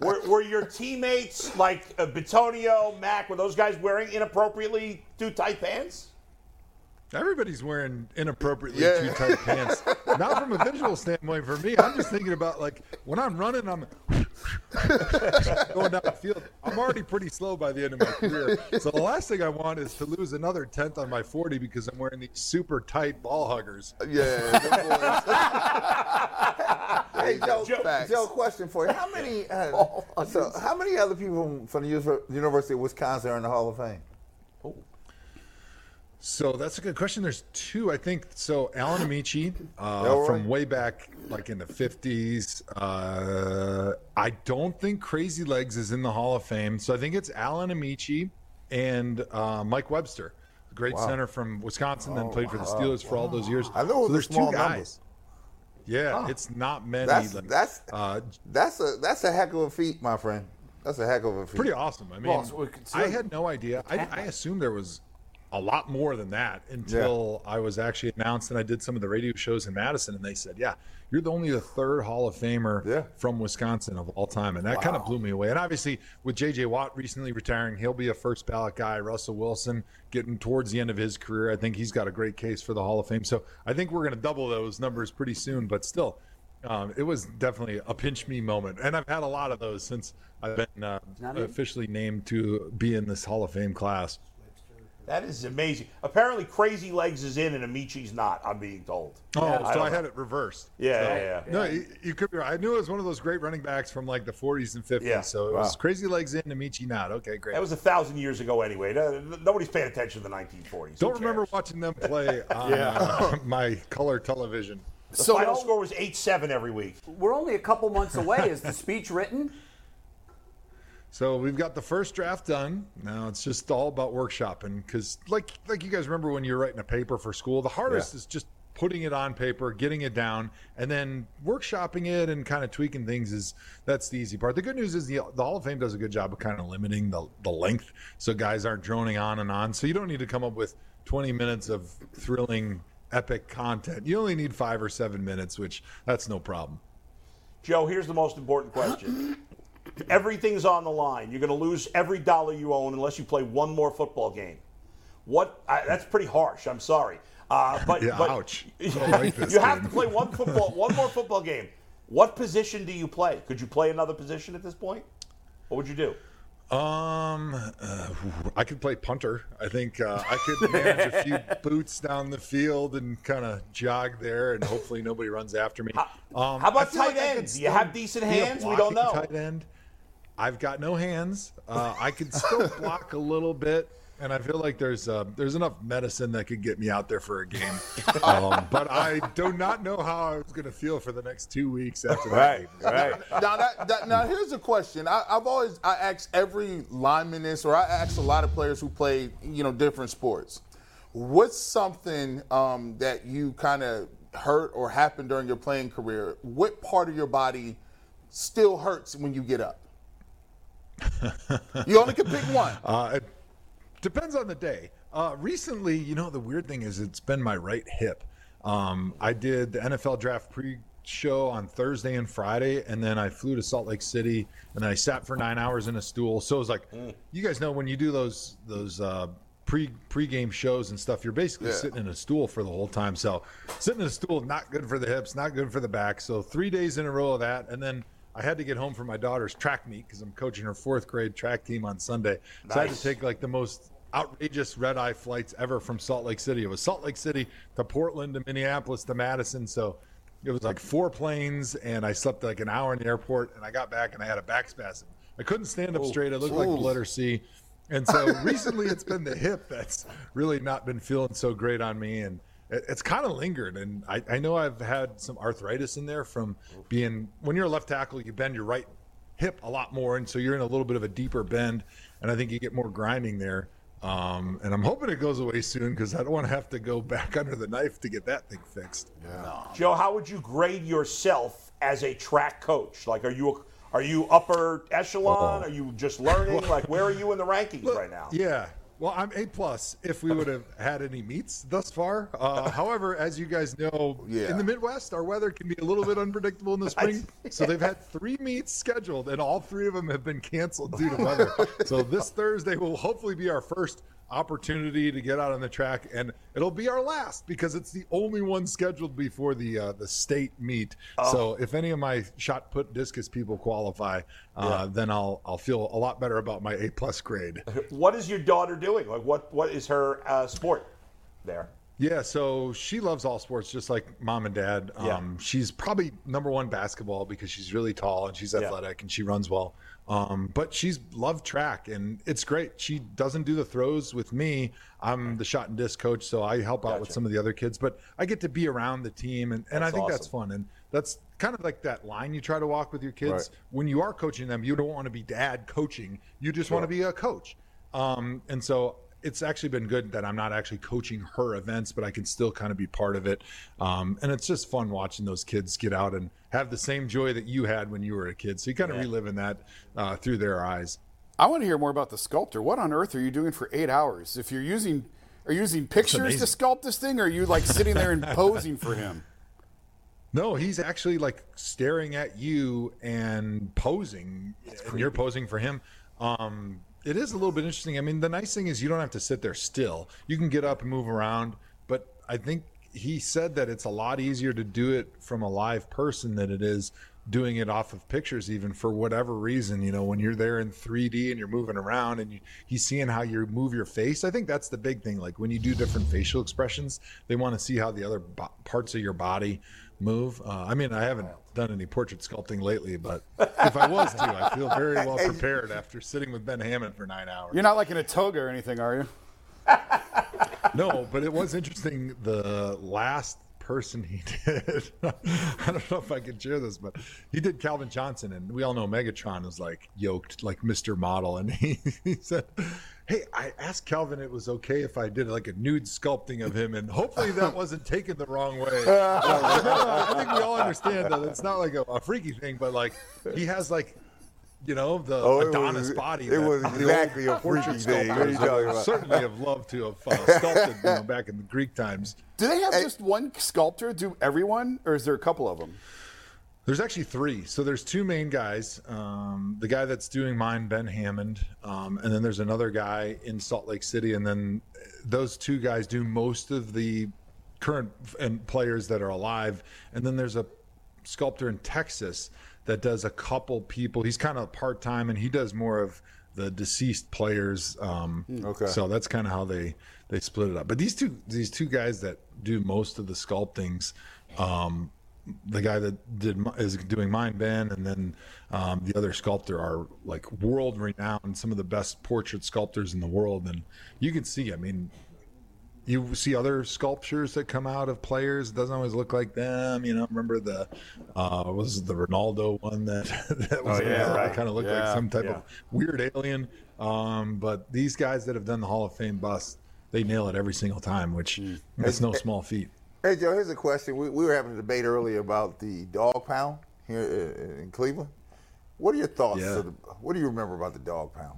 Were, were your teammates like uh, Batonio, Mack? Were those guys wearing inappropriately too tight pants? Everybody's wearing inappropriately Yeah. too tight pants. Not from a visual standpoint for me. I'm just thinking about like when I'm running, I'm going down the field. I'm already pretty slow by the end of my career. So the last thing I want is to lose another tenth on my 40 because I'm wearing these super tight ball huggers. Yeah. Hey Joe, Facts. Joe, question for you: How many? Uh, so, how many other people from the University of Wisconsin are in the Hall of Fame? So that's a good question. There's two, I think. So Alan Ameche uh, Elroy? from way back, like in the 50s. Uh, I don't think Crazy Legs is in the Hall of Fame. So I think it's Alan Ameche and uh, Mike Webster, a great Wow. center from Wisconsin, then Oh, played for the wow. Steelers for all those years. I know so there's two guys. number. Yeah, Oh. it's not many. That's like, that's uh, that's a that's a heck of a feat, my friend. That's a heck of a feat. pretty awesome. I mean, Well, so I had no idea. I, I assumed there was a lot more than that until I was actually announced and I did some of the radio shows in Madison and they said, "Yeah, you're the only the third Hall of Famer Yeah. from Wisconsin of all time," and that kind of blew me away. And obviously, with J.J. Watt recently retiring, he'll be a first ballot guy. Russell Wilson getting towards the end of his career, I think he's got a great case for the Hall of Fame. So I think we're going to double those numbers pretty soon. But still, um, it was definitely a pinch me moment, and I've had a lot of those since I've been uh, officially named to be in this Hall of Fame class. That is amazing. Apparently, Crazy Legs is in and Ameche's not. I'm being told. Oh, so don't I know. had it reversed. Yeah, So- yeah, yeah. No, you, you could be. I knew it was one of those great running backs from like the 40s and 50s. Yeah. So it was Crazy Legs in, Amici not. Okay, great. That was a thousand years ago, anyway. Nobody's paying attention to the 1940s. Don't remember watching them play on Yeah. uh, my color television. The So- final score was eight seven every week. We're only a couple months away. Is the speech written? So we've got the first draft done. Now it's just all about workshopping because, like, like you guys remember when you're writing a paper for school, the hardest is just putting it on paper, getting it down, and then workshopping it and kind of tweaking things is that's the easy part. The good news is the, the Hall of Fame does a good job of kind of limiting the, the length so guys aren't droning on and on. So you don't need to come up with 20 minutes of thrilling, epic content. You only need five or seven minutes, which that's no problem. Joe, here's the most important question. Everything's on the line. You're going to lose every dollar you own unless you play one more football game. What? I, that's pretty harsh. I'm sorry. Uh, but, Yeah, but ouch. Like you have to play one football, one more football game. What position do you play? Could you play another position at this point? What would you do? Um, uh, I could play punter. I think uh, I could manage a few boots down the field and kind of jog there, and hopefully nobody runs after me. Um, how about tight like I end? Do you have decent hands? We don't know. Tight end. I've got no hands. Uh, I could still block a little bit, and I feel like there's uh, there's enough medicine that could get me out there for a game. um, but I do not know how I was going to feel for the next two weeks after that. game. now, that, that, now here's a question. I, I've always I ask every lineman this, or I ask a lot of players who play you know different sports. What's something um, that you kind of hurt or happened during your playing career? What part of your body still hurts when you get up? you only can pick one. Uh, it depends on the day. Uh, recently, you know, the weird thing is it's been my right hip. Um, I did the NFL draft pre show on Thursday and Friday, and then I flew to Salt Lake City, and I sat for nine hours in a stool. So it was like, you guys know when you do those those uh, pre pre-game shows and stuff, you're basically Yeah. sitting in a stool for the whole time. So sitting in a stool not good for the hips, not good for the back. So three days in a row of that, and then I had to get home for my daughter's track meet because I'm coaching her fourth grade track team on Sunday. So I had to take like the most outrageous red eye flights ever from Salt Lake City. It was Salt Lake City to Portland to Minneapolis to Madison. So it was like four planes, and I slept like an hour in the airport, and I got back and I had a back spasm. I couldn't stand up Oh, straight. I looked like ooh. letter C. And so recently it's been the hip that's really not been feeling so great on me. And it- it's kind of lingered. And I, I know I've had some arthritis in there from being, when you're a left tackle, you bend your right hip a lot more. And so you're in a little bit of a deeper bend. And I think you get more grinding there. Um, and I'm hoping it goes away soon because I don't want to have to go back under the knife to get that thing fixed. Yeah, Joe, how would you grade yourself as a track coach? Like, are you are you upper echelon? Oh. Are you just learning? like, where are you in the rankings right now? Yeah. Well, I'm A plus if we would have had any meets thus far. Uh, however, as you guys know, in the Midwest, our weather can be a little bit unpredictable in the spring. So they've had three meets scheduled, and all three of them have been canceled due to weather. so this Thursday will hopefully be our first opportunity to get out on the track, and it'll be our last because it's the only one scheduled before the uh, the state meet. Oh. So if any of my shot put discus people qualify, uh, Yeah. then I'll I'll feel a lot better about my A plus grade. What is your daughter doing? Like, what what is her uh, sport there? Yeah, so she loves all sports just like mom and dad. Yeah. Um, she's probably number one basketball because she's really tall and she's Yeah. athletic and she runs well. Um, but she's loved track and it's great. She doesn't do the throws with me. I'm the shot and disc coach, so I help out with some of the other kids, but I get to be around the team and, and I think that's fun. And that's kind of like that line you try to walk with your kids. Right. When you are coaching them, you don't want to be dad coaching. You just want to be a coach. Um, and so it's actually been good that I'm not actually coaching her events, but I can still kind of be part of it. Um, and it's just fun watching those kids get out and have the same joy that you had when you were a kid. So you kind of Yeah. reliving that uh, through their eyes. I want to hear more about the sculptor. What on earth are you doing for eight hours? If you're using, are you using pictures to sculpt this thing, or are you like sitting there and posing for him? No, he's actually like staring at you and posing, and you're posing for him. Um, it is a little bit interesting. I mean, the nice thing is you don't have to sit there still. You can get up and move around. But I think he said that it's a lot easier to do it from a live person than it is doing it off of pictures, even for whatever reason. You know, when you're there in 3D and you're moving around and you, he's seeing how you move your face. I think that's the big thing. Like when you do different facial expressions, they want to see how the other bo- parts of your body move. Uh, I mean, I haven't done any portrait sculpting lately, but if I was to, I feel very well prepared after sitting with Ben Hammond for nine hours. You're not like in a toga or anything, are you? no, but it was interesting. The last person he did, I don't know if I can share this, but he did Calvin Johnson, and we all know Megatron is like yoked, like Mr. Model, and he, he said, "Hey, I asked Calvin it was okay if I did like a nude sculpting of him, and hopefully that wasn't taken the wrong way." And I, was like, "No, no, I think we all understand that it's not like a, a freaky thing, but like he has like. You know the Oh, it was- Adonis body. it was exactly a portrait freaky thing. What are you talking about? Certainly have loved to have uh, sculpted you know, back in the Greek times. Do they have just one sculptor do everyone, or is there a couple of them? There's actually three. So there's two main guys. Um, the guy that's doing mine, Ben Hammond, um, and then there's another guy in Salt Lake City, and then those two guys do most of the current and players that are alive. And then there's a sculptor in Texas that does a couple people. He's kind of part time, and he does more of the deceased players. Um, Okay. So that's kind of how they they split it up. But these two these two guys that do most of the sculptings, um, the guy that did is doing mine, Ben, and then um, the other sculptor are like world renowned, some of the best portrait sculptors in the world, and you can see. I mean, you see other sculptures that come out of players. It doesn't always look like them. You know, remember the uh, was the Ronaldo one that that was Oh, yeah, right. kind of looked like some type yeah. of weird alien. Um, but these guys that have done the Hall of Fame bust, they nail it every single time, which is no small feat. Hey Joe, here's a question. We, we were having a debate earlier about the dog pound here uh, in Cleveland. What are your thoughts? Yeah. the, what do you remember about the dog pound?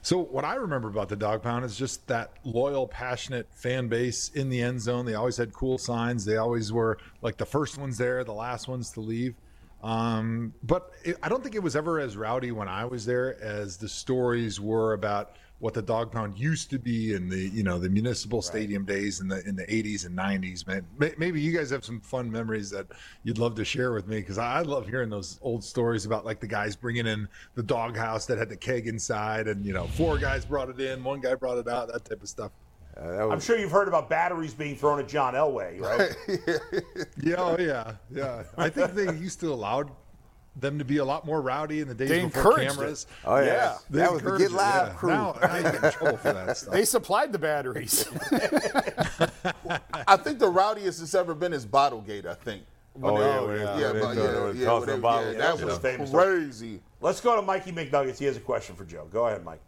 So what I remember about the dog pound is just that loyal, passionate fan base in the end zone. They always had cool signs. They always were like the first ones there, the last ones to leave. Um, but it, I don't think it was ever as rowdy when I was there as the stories were about what the dog pound used to be in the you know the municipal stadium days in the in the 80s and 90s. Man, maybe you guys have some fun memories that you'd love to share with me because I I love hearing those old stories about like the guys bringing in the doghouse that had the keg inside, and you know four guys brought it in, one guy brought it out, that type of stuff. Uh, I'm sure you've heard about batteries being thrown at John Elway, right? Yeah, oh yeah, yeah. I think they used to allow them to be a lot more rowdy in the days They before encouraged it. cameras. Oh, yeah. Yeah. They That was the encouraged Get it, Live yeah. crew. Now, now you get in trouble for that stuff. They supplied the batteries. I think the rowdiest it's ever been is Bottlegate. I think. When Oh, they- yeah, when they- yeah, when they yeah, they yeah, toss when the they- bottle. yeah, Yeah, that was was famous. crazy. Let's go to Mikey McNuggets. He has a question for Joe. Go ahead, Mike.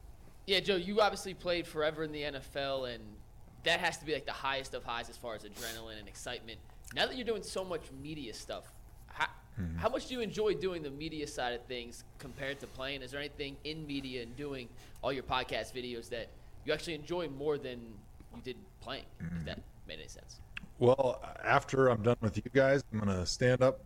Yeah, Joe, you obviously played forever in the NFL, and that has to be like the highest of highs as far as adrenaline and excitement. Now that you're doing so much media stuff, how, Mm-hmm. how much do you enjoy doing the media side of things compared to playing? Is there anything in media and doing all your podcast videos that you actually enjoy more than you did playing? If that made any sense. Well, after I'm done with you guys, I'm gonna stand up,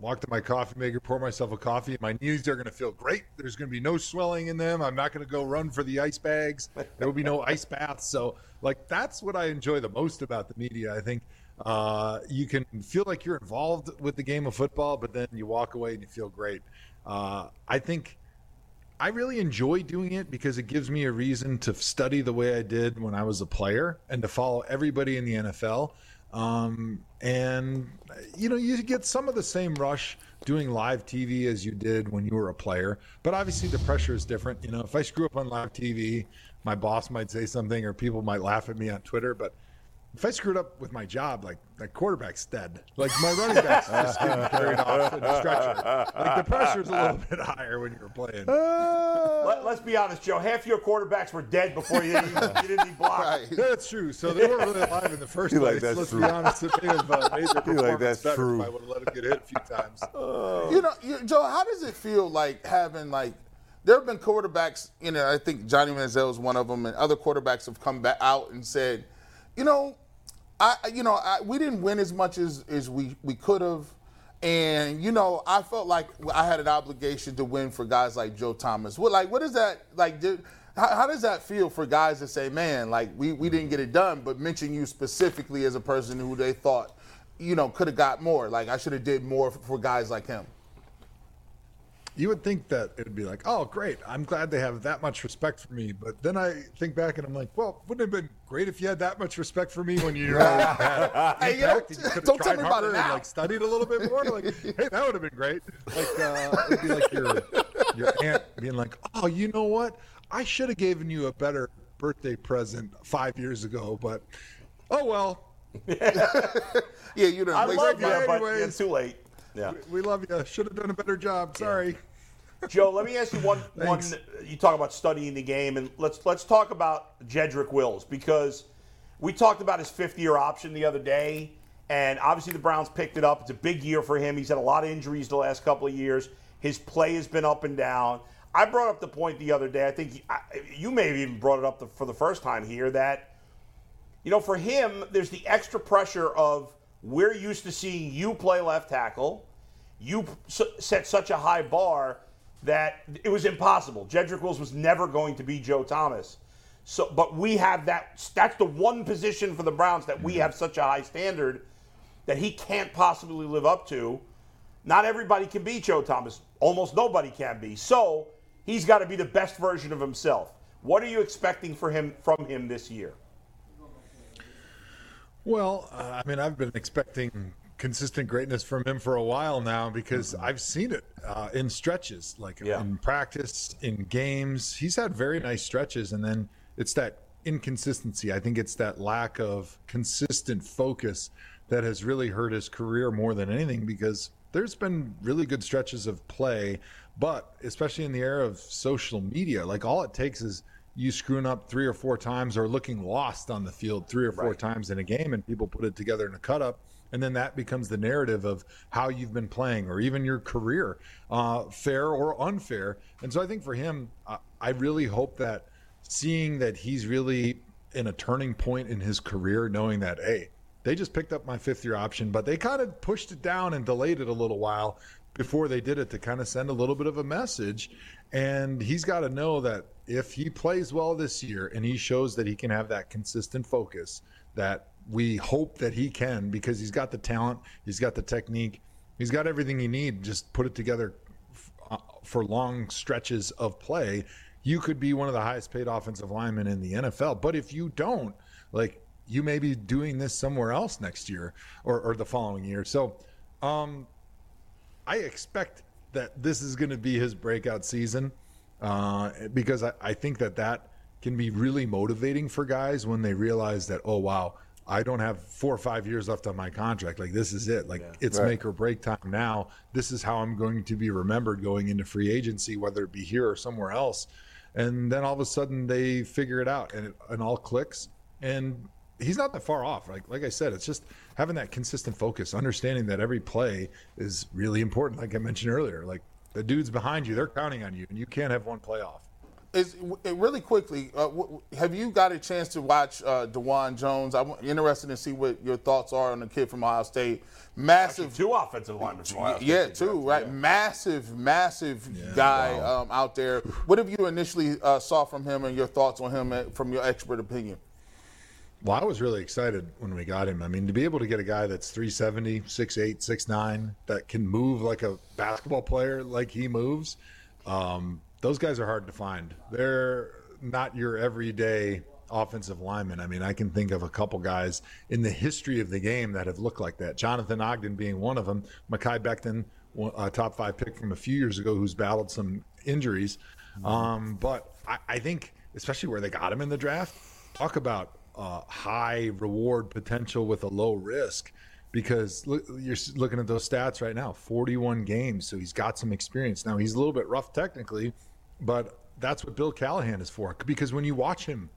walk to my coffee maker, pour myself a coffee. My knees are gonna feel great. There's gonna be no swelling in them. I'm not gonna go run for the ice bags. There will be no ice baths. So, like, that's what I enjoy the most about the media. I think uh, you can feel like you're involved with the game of football, but then you walk away and you feel great. Uh, I think. I really enjoy doing it because it gives me a reason to study the way I did when I was a player and to follow everybody in the NFL. Um, and you know, you get some of the same rush doing live TV as you did when you were a player, but obviously the pressure is different. You know, if I screw up on live TV, my boss might say something or people might laugh at me on Twitter, but if I screwed up with my job, like that quarterback's dead. Like my running back's just getting carried off in a stretcher. Like the pressure's a little bit higher when you're playing. Let, us be honest, Joe. Half your quarterbacks were dead before you, you didn't even block. That's true. So they weren't really alive in the first place. like that's Let's true. be honest. If they have uh, made their You like that's better, true. I would have let them get hit a few times. You know, you, Joe, how does it feel like having like? There have been quarterbacks, you know. I think Johnny Manziel is one of them, and other quarterbacks have come back out and said, you know, I, you know, I, we didn't win as much as as we we could have, and you know, I felt like I had an obligation to win for guys like Joe Thomas. What like, what is that like? Did, how, how does that feel for guys to say, man, like we, we didn't get it done, but mention you specifically as a person who they thought, you know, could have got more. Like I should have did more for, for guys like him. You would think that it would be like, oh, great. I'm glad they have that much respect for me. But then I think back and I'm like, well, wouldn't it have been great if you had that much respect for me when you were had Hey, you know, and you could have don't tell tried me about harder it and like studied a little bit more? Like, hey, that would have been great. Like, uh, it'd be like your your aunt being like, oh, you know what? I should have given you a better birthday present five years ago, but oh well. yeah, you done I love you, my- but it's too late. Yeah. We love you. Should have done a better job. Sorry. Joe, let me ask you one. one you talk about studying the game, and let's let's talk about Jedrick Wills because we talked about his fifth year option the other day, and obviously the Browns picked it up. It's a big year for him. He's had a lot of injuries the last couple of years. His play has been up and down. I brought up the point the other day. I think I, you may have even brought it up the, for the first time here that you know for him there's the extra pressure of we're used to seeing you play left tackle. You set such a high bar that it was impossible. Jedrick Wills was never going to be Joe Thomas. So, but we have that. That's the one position for the Browns that we mm-hmm. have such a high standard that he can't possibly live up to. Not everybody can be Joe Thomas. Almost nobody can be. So he's got to be the best version of himself. What are you expecting for him from him this year? Well, uh, I mean, I've been expecting consistent greatness from him for a while now because I've seen it uh, in stretches, like in practice, in games. He's had very nice stretches, and then it's that inconsistency. I think it's that lack of consistent focus that has really hurt his career more than anything because there's been really good stretches of play, but especially in the era of social media, like all it takes is you screwing up three or four times or looking lost on the field three or four times in a game and people put it together in a cut up and then that becomes the narrative of how you've been playing or even your career uh, fair or unfair. And so i think for him uh, i really hope that seeing that he's really in a turning point in his career knowing that hey they just picked up my fifth year option but they kind of pushed it down and delayed it a little while before they did it to kind of send a little bit of a message and he's got to know that if he plays well this year and he shows that he can have that consistent focus that we hope that he can because he's got the talent, he's got the technique, he's got everything you need. Just put it together uh, for long stretches of play. You could be one of the highest paid offensive linemen in the NFL. But if you don't, like, you may be doing this somewhere else next year or, or the following year. So, um, I expect that this is going to be his breakout season uh, because I, I think that that can be really motivating for guys when they realize that, oh, wow, I don't have four or five years left on my contract. Like, this is it. Like, it's Right. make or break time now. This is how I'm going to be remembered going into free agency, whether it be here or somewhere else. And then all of a sudden they figure it out and it and all clicks. And he's not that far off. Like like I said, it's just having that consistent focus, understanding that every play is really important. Like I mentioned earlier, like the dudes behind you, they're counting on you, and you can't have one play off. Is really quickly, uh, w- w- have you got a chance to watch uh, Dawand Jones? I'm interested to see what your thoughts are on the kid from Ohio State. Massive, two offensive linemen from Ohio State Yeah, they two, right? yeah. Massive, massive guy um, out there. What have you initially uh, saw from him, and your thoughts on him uh, from your expert opinion? Well, I was really excited when we got him. I mean, to be able to get a guy that's 370, 6'8, 6'9, that can move like a basketball player like he moves, um, those guys are hard to find. They're not your everyday offensive lineman. I mean, I can think of a couple guys in the history of the game that have looked like that. Jonathan Ogden being one of them. Mekhi Becton, a top five pick from a few years ago, who's battled some injuries. Um, but I, I think, especially where they got him in the draft, talk about uh, high reward potential with a low risk. Because look, you're looking at those stats right now 41 games. So he's got some experience. Now, he's a little bit rough technically, but that's what Bill Callahan is for. Because when you watch him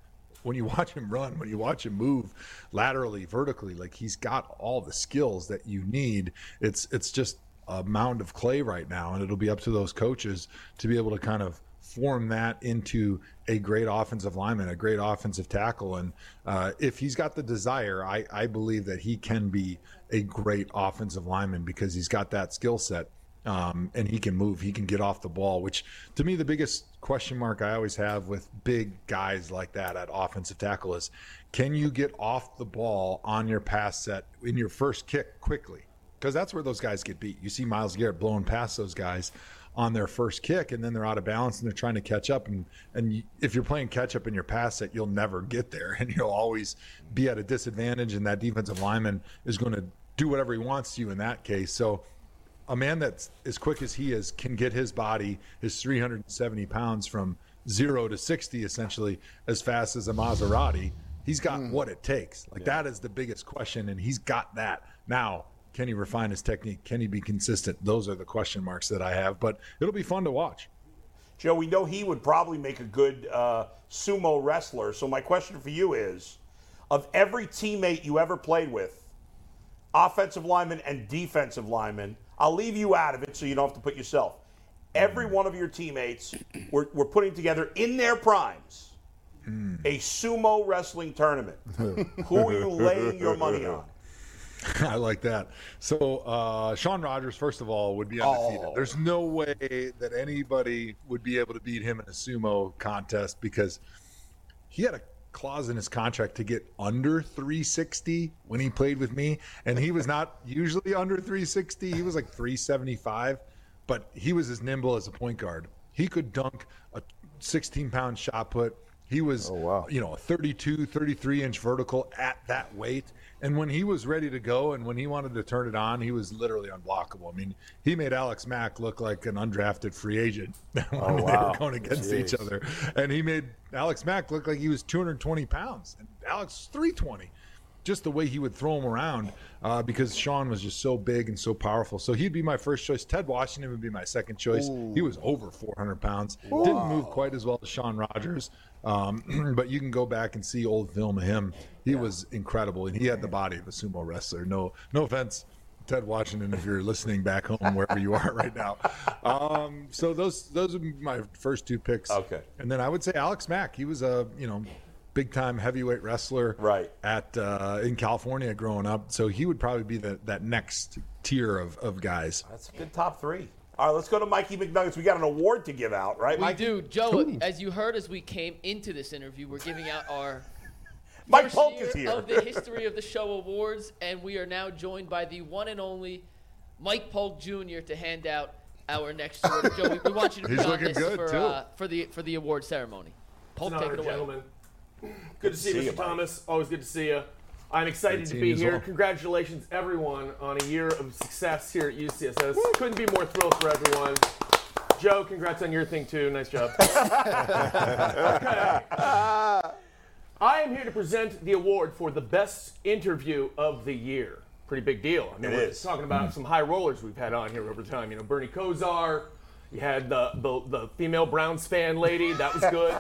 when you watch him run, when you watch him move laterally, vertically, like he's got all the skills that you need. It's it's just a mound of clay right now, and it'll be up to those coaches to be able to kind of form that into a great offensive lineman, a great offensive tackle. And uh, if he's got the desire, I, I believe that he can be a great offensive lineman because he's got that skill set um, and he can move. He can get off the ball, which to me, the biggest question mark I always have with big guys like that at offensive tackle is can you get off the ball on your pass set in your first kick quickly? Because that's where those guys get beat. You see Myles Garrett blowing past those guys on their first kick, and then they're out of balance and they're trying to catch up. And and if you're playing catch up in your pass set, you'll never get there, and you'll always be at a disadvantage. And that defensive lineman is going to do whatever he wants to you in that case. So a man that's as quick as he is can get his body, his 370 pounds, from zero to 60 essentially as fast as a Maserati. He's got hmm. what it takes. Like that is the biggest question, and he's got that. Now, can he refine his technique? Can he be consistent? Those are the question marks that I have, but it'll be fun to watch. Joe, we know he would probably make a good uh, sumo wrestler. So my question for you is, of every teammate you ever played with, offensive lineman and defensive lineman, I'll leave you out of it so you don't have to put yourself. Every one of your teammates were, were putting together in their primes a sumo wrestling tournament. Who are you laying your money on? I like that. So uh, Shaun Rogers, first of all, would be undefeated. Oh. There's no way that anybody would be able to beat him in a sumo contest because he had a clause in his contract to get under 360 when he played with me, and he was not usually under 360. He was like 375, but he was as nimble as a point guard. He could dunk a 16 pound shot put. He was, you know, a 32, 33 inch vertical at that weight. And when he was ready to go and when he wanted to turn it on, he was literally unblockable. I mean, he made Alex Mack look like an undrafted free agent when Oh, they were going against each other. And he made Alex Mack look like he was 220 pounds. And Alex 320 just the way he would throw him around uh, because Shaun was just so big and so powerful. So he'd be my first choice. Ted Washington would be my second choice. He was over 400 pounds. Didn't move quite as well as Shaun Rogers, um, but you can go back and see old film of him. He was incredible, and he had the body of a sumo wrestler. No, no offense. Ted Washington, if you're listening back home, wherever you are right now, um, so those those are my first two picks. Okay, and then I would say Alex Mack. He was a you know big time heavyweight wrestler right at uh, in California growing up. So he would probably be the, that next tier of, of guys. That's a good top three. All right, let's go to Mikey McNuggets. We got an award to give out, right, We Mikey? do, Joe. As you heard, as we came into this interview, we're giving out our Mike first Polk year is here. of the history of the show awards, and we are now joined by the one and only Mike Polk Jr. to hand out our next award. Joe, we, we want you to be He's on looking this good, for too. uh, for the for the award ceremony. Polk, It's an take honor, it away. gentlemen. Good to see you, see you, Mr. Mike. Thomas. Always good to see you. I'm excited to be here. well. Congratulations, everyone, on a year of success here at UCSS. Couldn't be more thrilled for everyone. Joe, congrats on your thing too. Nice job. okay. I am here to present the award for the best interview of the year. Pretty big deal. I mean, It we're is. talking about some high rollers we've had on here over time. You know, Bernie Kosar. You had the, the, the female Browns fan lady. That was good.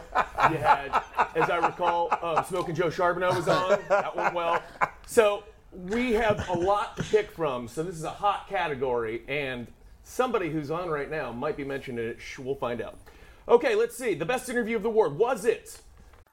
You had, as I recall, um, Smoking Joe Charboneau was on. That went well. So we have a lot to pick from. So this is a hot category, and somebody who's on right now might be mentioned in it. We'll find out. Okay, let's see. The best interview of the award was it?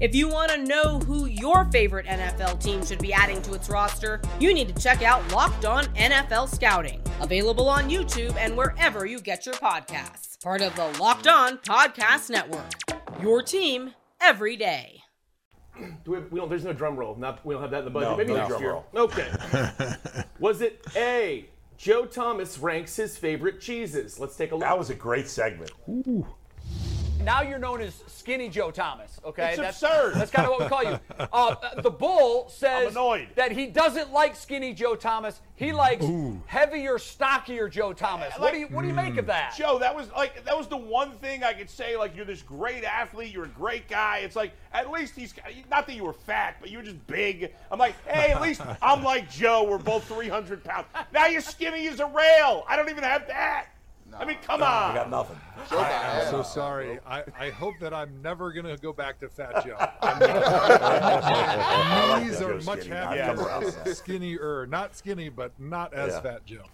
If you want to know who your favorite NFL team should be adding to its roster, you need to check out Locked On NFL Scouting, available on YouTube and wherever you get your podcasts. Part of the Locked On Podcast Network. Your team every day. Do we, we don't, there's no drum roll. Not, we don't have that in the budget. No, Maybe no next drum year. roll. Okay. was it A? Joe Thomas ranks his favorite cheeses. Let's take a look. That was a great segment. Now you're known as Skinny Joe Thomas. Okay, It's that's absurd. That's kind of what we call you. Uh, the Bull says that he doesn't like Skinny Joe Thomas. He likes heavier, stockier Joe Thomas. what do you What do you make of that? Joe, that was like that was the one thing I could say. Like you're this great athlete, you're a great guy. It's like at least he's not that you were fat, but you were just big. I'm like, hey, at least I'm like Joe. We're both 300 pounds. Now you're skinny as a rail. I don't even have that. I mean, come on. I got nothing. I, am so sorry. I, I hope that I'm never going to go back to Fat Joe. I like Knees that are Joe much skinny. I've happier. come around. Skinnier, not skinny, but not as Yeah. Fat Joe.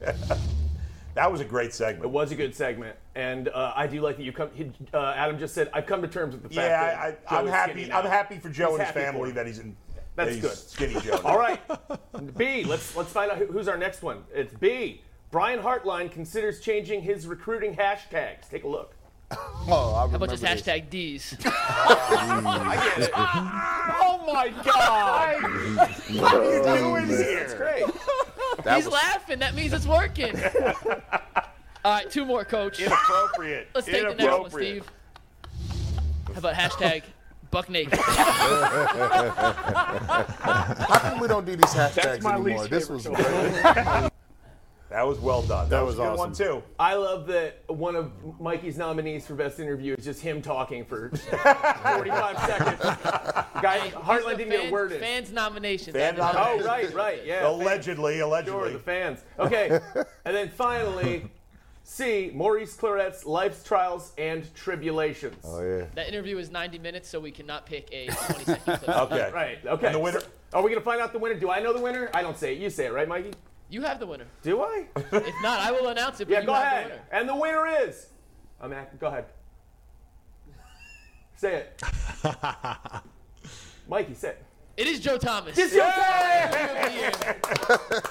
That was a great segment. It was a good segment, and uh, I do like that you come. He, uh, Adam just said, "I've come to terms with the fact Yeah, that I, Joe I, I'm is happy. now." I'm happy for Joe He's and his happy for family him. that he's in. That's that he's good. Skinny Joe. All right, B. Let's let's find out who, who's our next one. It's B. Brian Hartline considers changing his recruiting hashtags. Take a look. Oh, I How about remember just this. hashtag D's? I get it. Oh my God! What are you doing here? It's great. He's laughing. That means it's working. All right, two more, Coach. Inappropriate. Let's take the next one, Steve. How about hashtag Buck Naked? How come we don't do these hashtags my anymore? least This favorite was great. That was well done. That, was, a good one too. I love that one of Mikey's nominees for best interview is just him talking for 45 seconds. Guy, Hartline didn't get a Fans- word in. Fans nomination. Fan That is- Oh, right, right, yeah. Allegedly, allegedly. Sure, the fans. Okay, and then finally, C. Maurice Clarett's Life's Trials and Tribulations. Oh yeah. That interview is 90 minutes, so we cannot pick a 20 second clip. Okay. Right, okay. And the winner- So, are we going to find out the winner? Do I know the winner? I don't say it. You say it, right, Mikey? You have the winner. Do I? If not, I will announce it. But yeah, you go have ahead. The winner. And the winner is. I'm at, go ahead. Say it. Mikey, say it. It is Joe Thomas. It's Joe Thomas.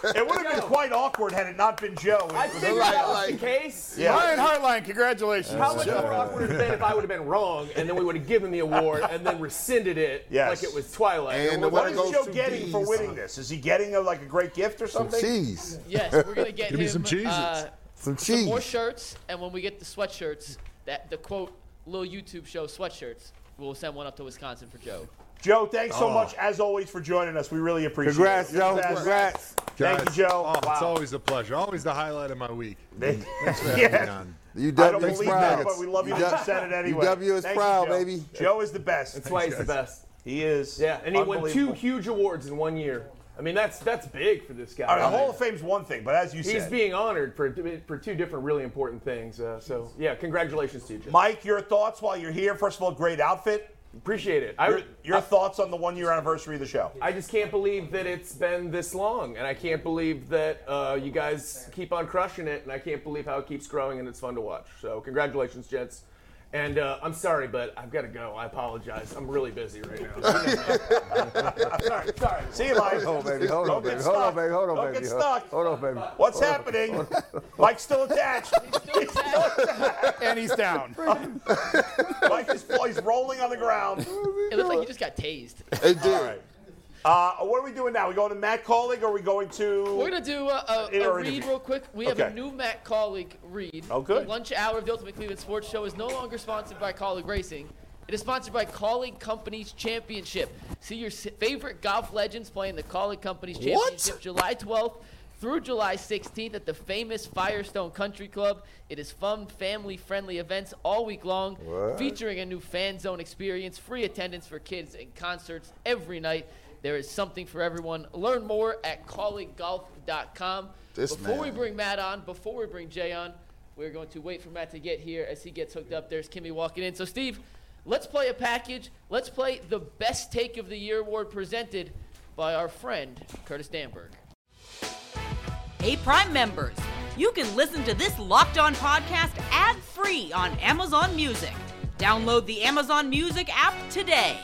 It would have been quite awkward had it not been Joe. I figured that was the case. Yeah. Ryan Hartline, congratulations. How much more awkward would it have been if I would have been wrong and then we would have given the award and then rescinded it Yes. like it was Twilight? And what is Joe getting for winning this? Is he getting a, like a great gift or something? Some cheese. Yes, we're gonna get Give me him some cheeses. uh, Some some more shirts, and when we get the sweatshirts, that the quote little YouTube show sweatshirts, we'll send one up to Wisconsin for Joe. Joe, thanks so Oh. much as always for joining us. We really appreciate it. Congrats, it. Joe. You're the best. Congrats. Thank you, Joe. Oh, It's always a pleasure. Always the highlight of my week. Thanks for having Yeah. me on. UW I don't is believe proud. that, but we love you that you said it anyway. UW is Thank you, proud, Joe. baby. Joe is the best. That's why he's the best. He is. Yeah, and he won two huge awards in one year. I mean, that's that's big for this guy. All right, the Hall of Fame's one thing, but as you He's said, he's being honored for for two different really important things. Uh, so yeah, congratulations to you, Jim. Mike, your thoughts while you're here? First of all, great outfit. Appreciate it. I Your, your I- thoughts on the one year anniversary of the show? I just can't believe that it's been this long, and I can't believe that uh, you guys keep on crushing it, and I can't believe how it keeps growing, and it's fun to watch. So congratulations, gents. And uh, I'm sorry, but I've got to go. I apologize. I'm really busy right now. sorry, sorry. See you, Mike. Hold on, baby. Hold on, baby. Hold on, baby. Hold on, Don't baby. get stuck. Hold on, baby. What's Hold on. happening? Mike's still attached. He's still attached. And he's down. Mike is he's rolling on the ground. It looks like he just got tased. It did. All right. Uh, what are we doing now? We going to Matt Kaulig or are we going to? We're gonna do a, a, a read real quick. We have a new Matt Kaulig read. Oh, good. The lunch hour of the Ultimate Cleveland Sports Show is no longer sponsored by Kaulig Racing. It is sponsored by Kaulig Companies Championship. See your favorite golf legends playing the Kaulig Companies What? Championship July 12th through July 16th at the famous Firestone Country Club. It is fun, family-friendly events all week long, What? featuring a new fan zone experience, free attendance for kids, and concerts every night. There is something for everyone. Learn more at colleaguegolf.com. This before we bring Matt on, before we bring Jay on, we're going to wait for Matt to get here as he gets hooked up. There's Kimmy walking in. So, Steve, let's play a package. Let's play the Best Take of the Year award presented by our friend, Curtis Danburg. Hey, Prime members, you can listen to this Locked On podcast ad free on Amazon Music. Download the Amazon Music app today.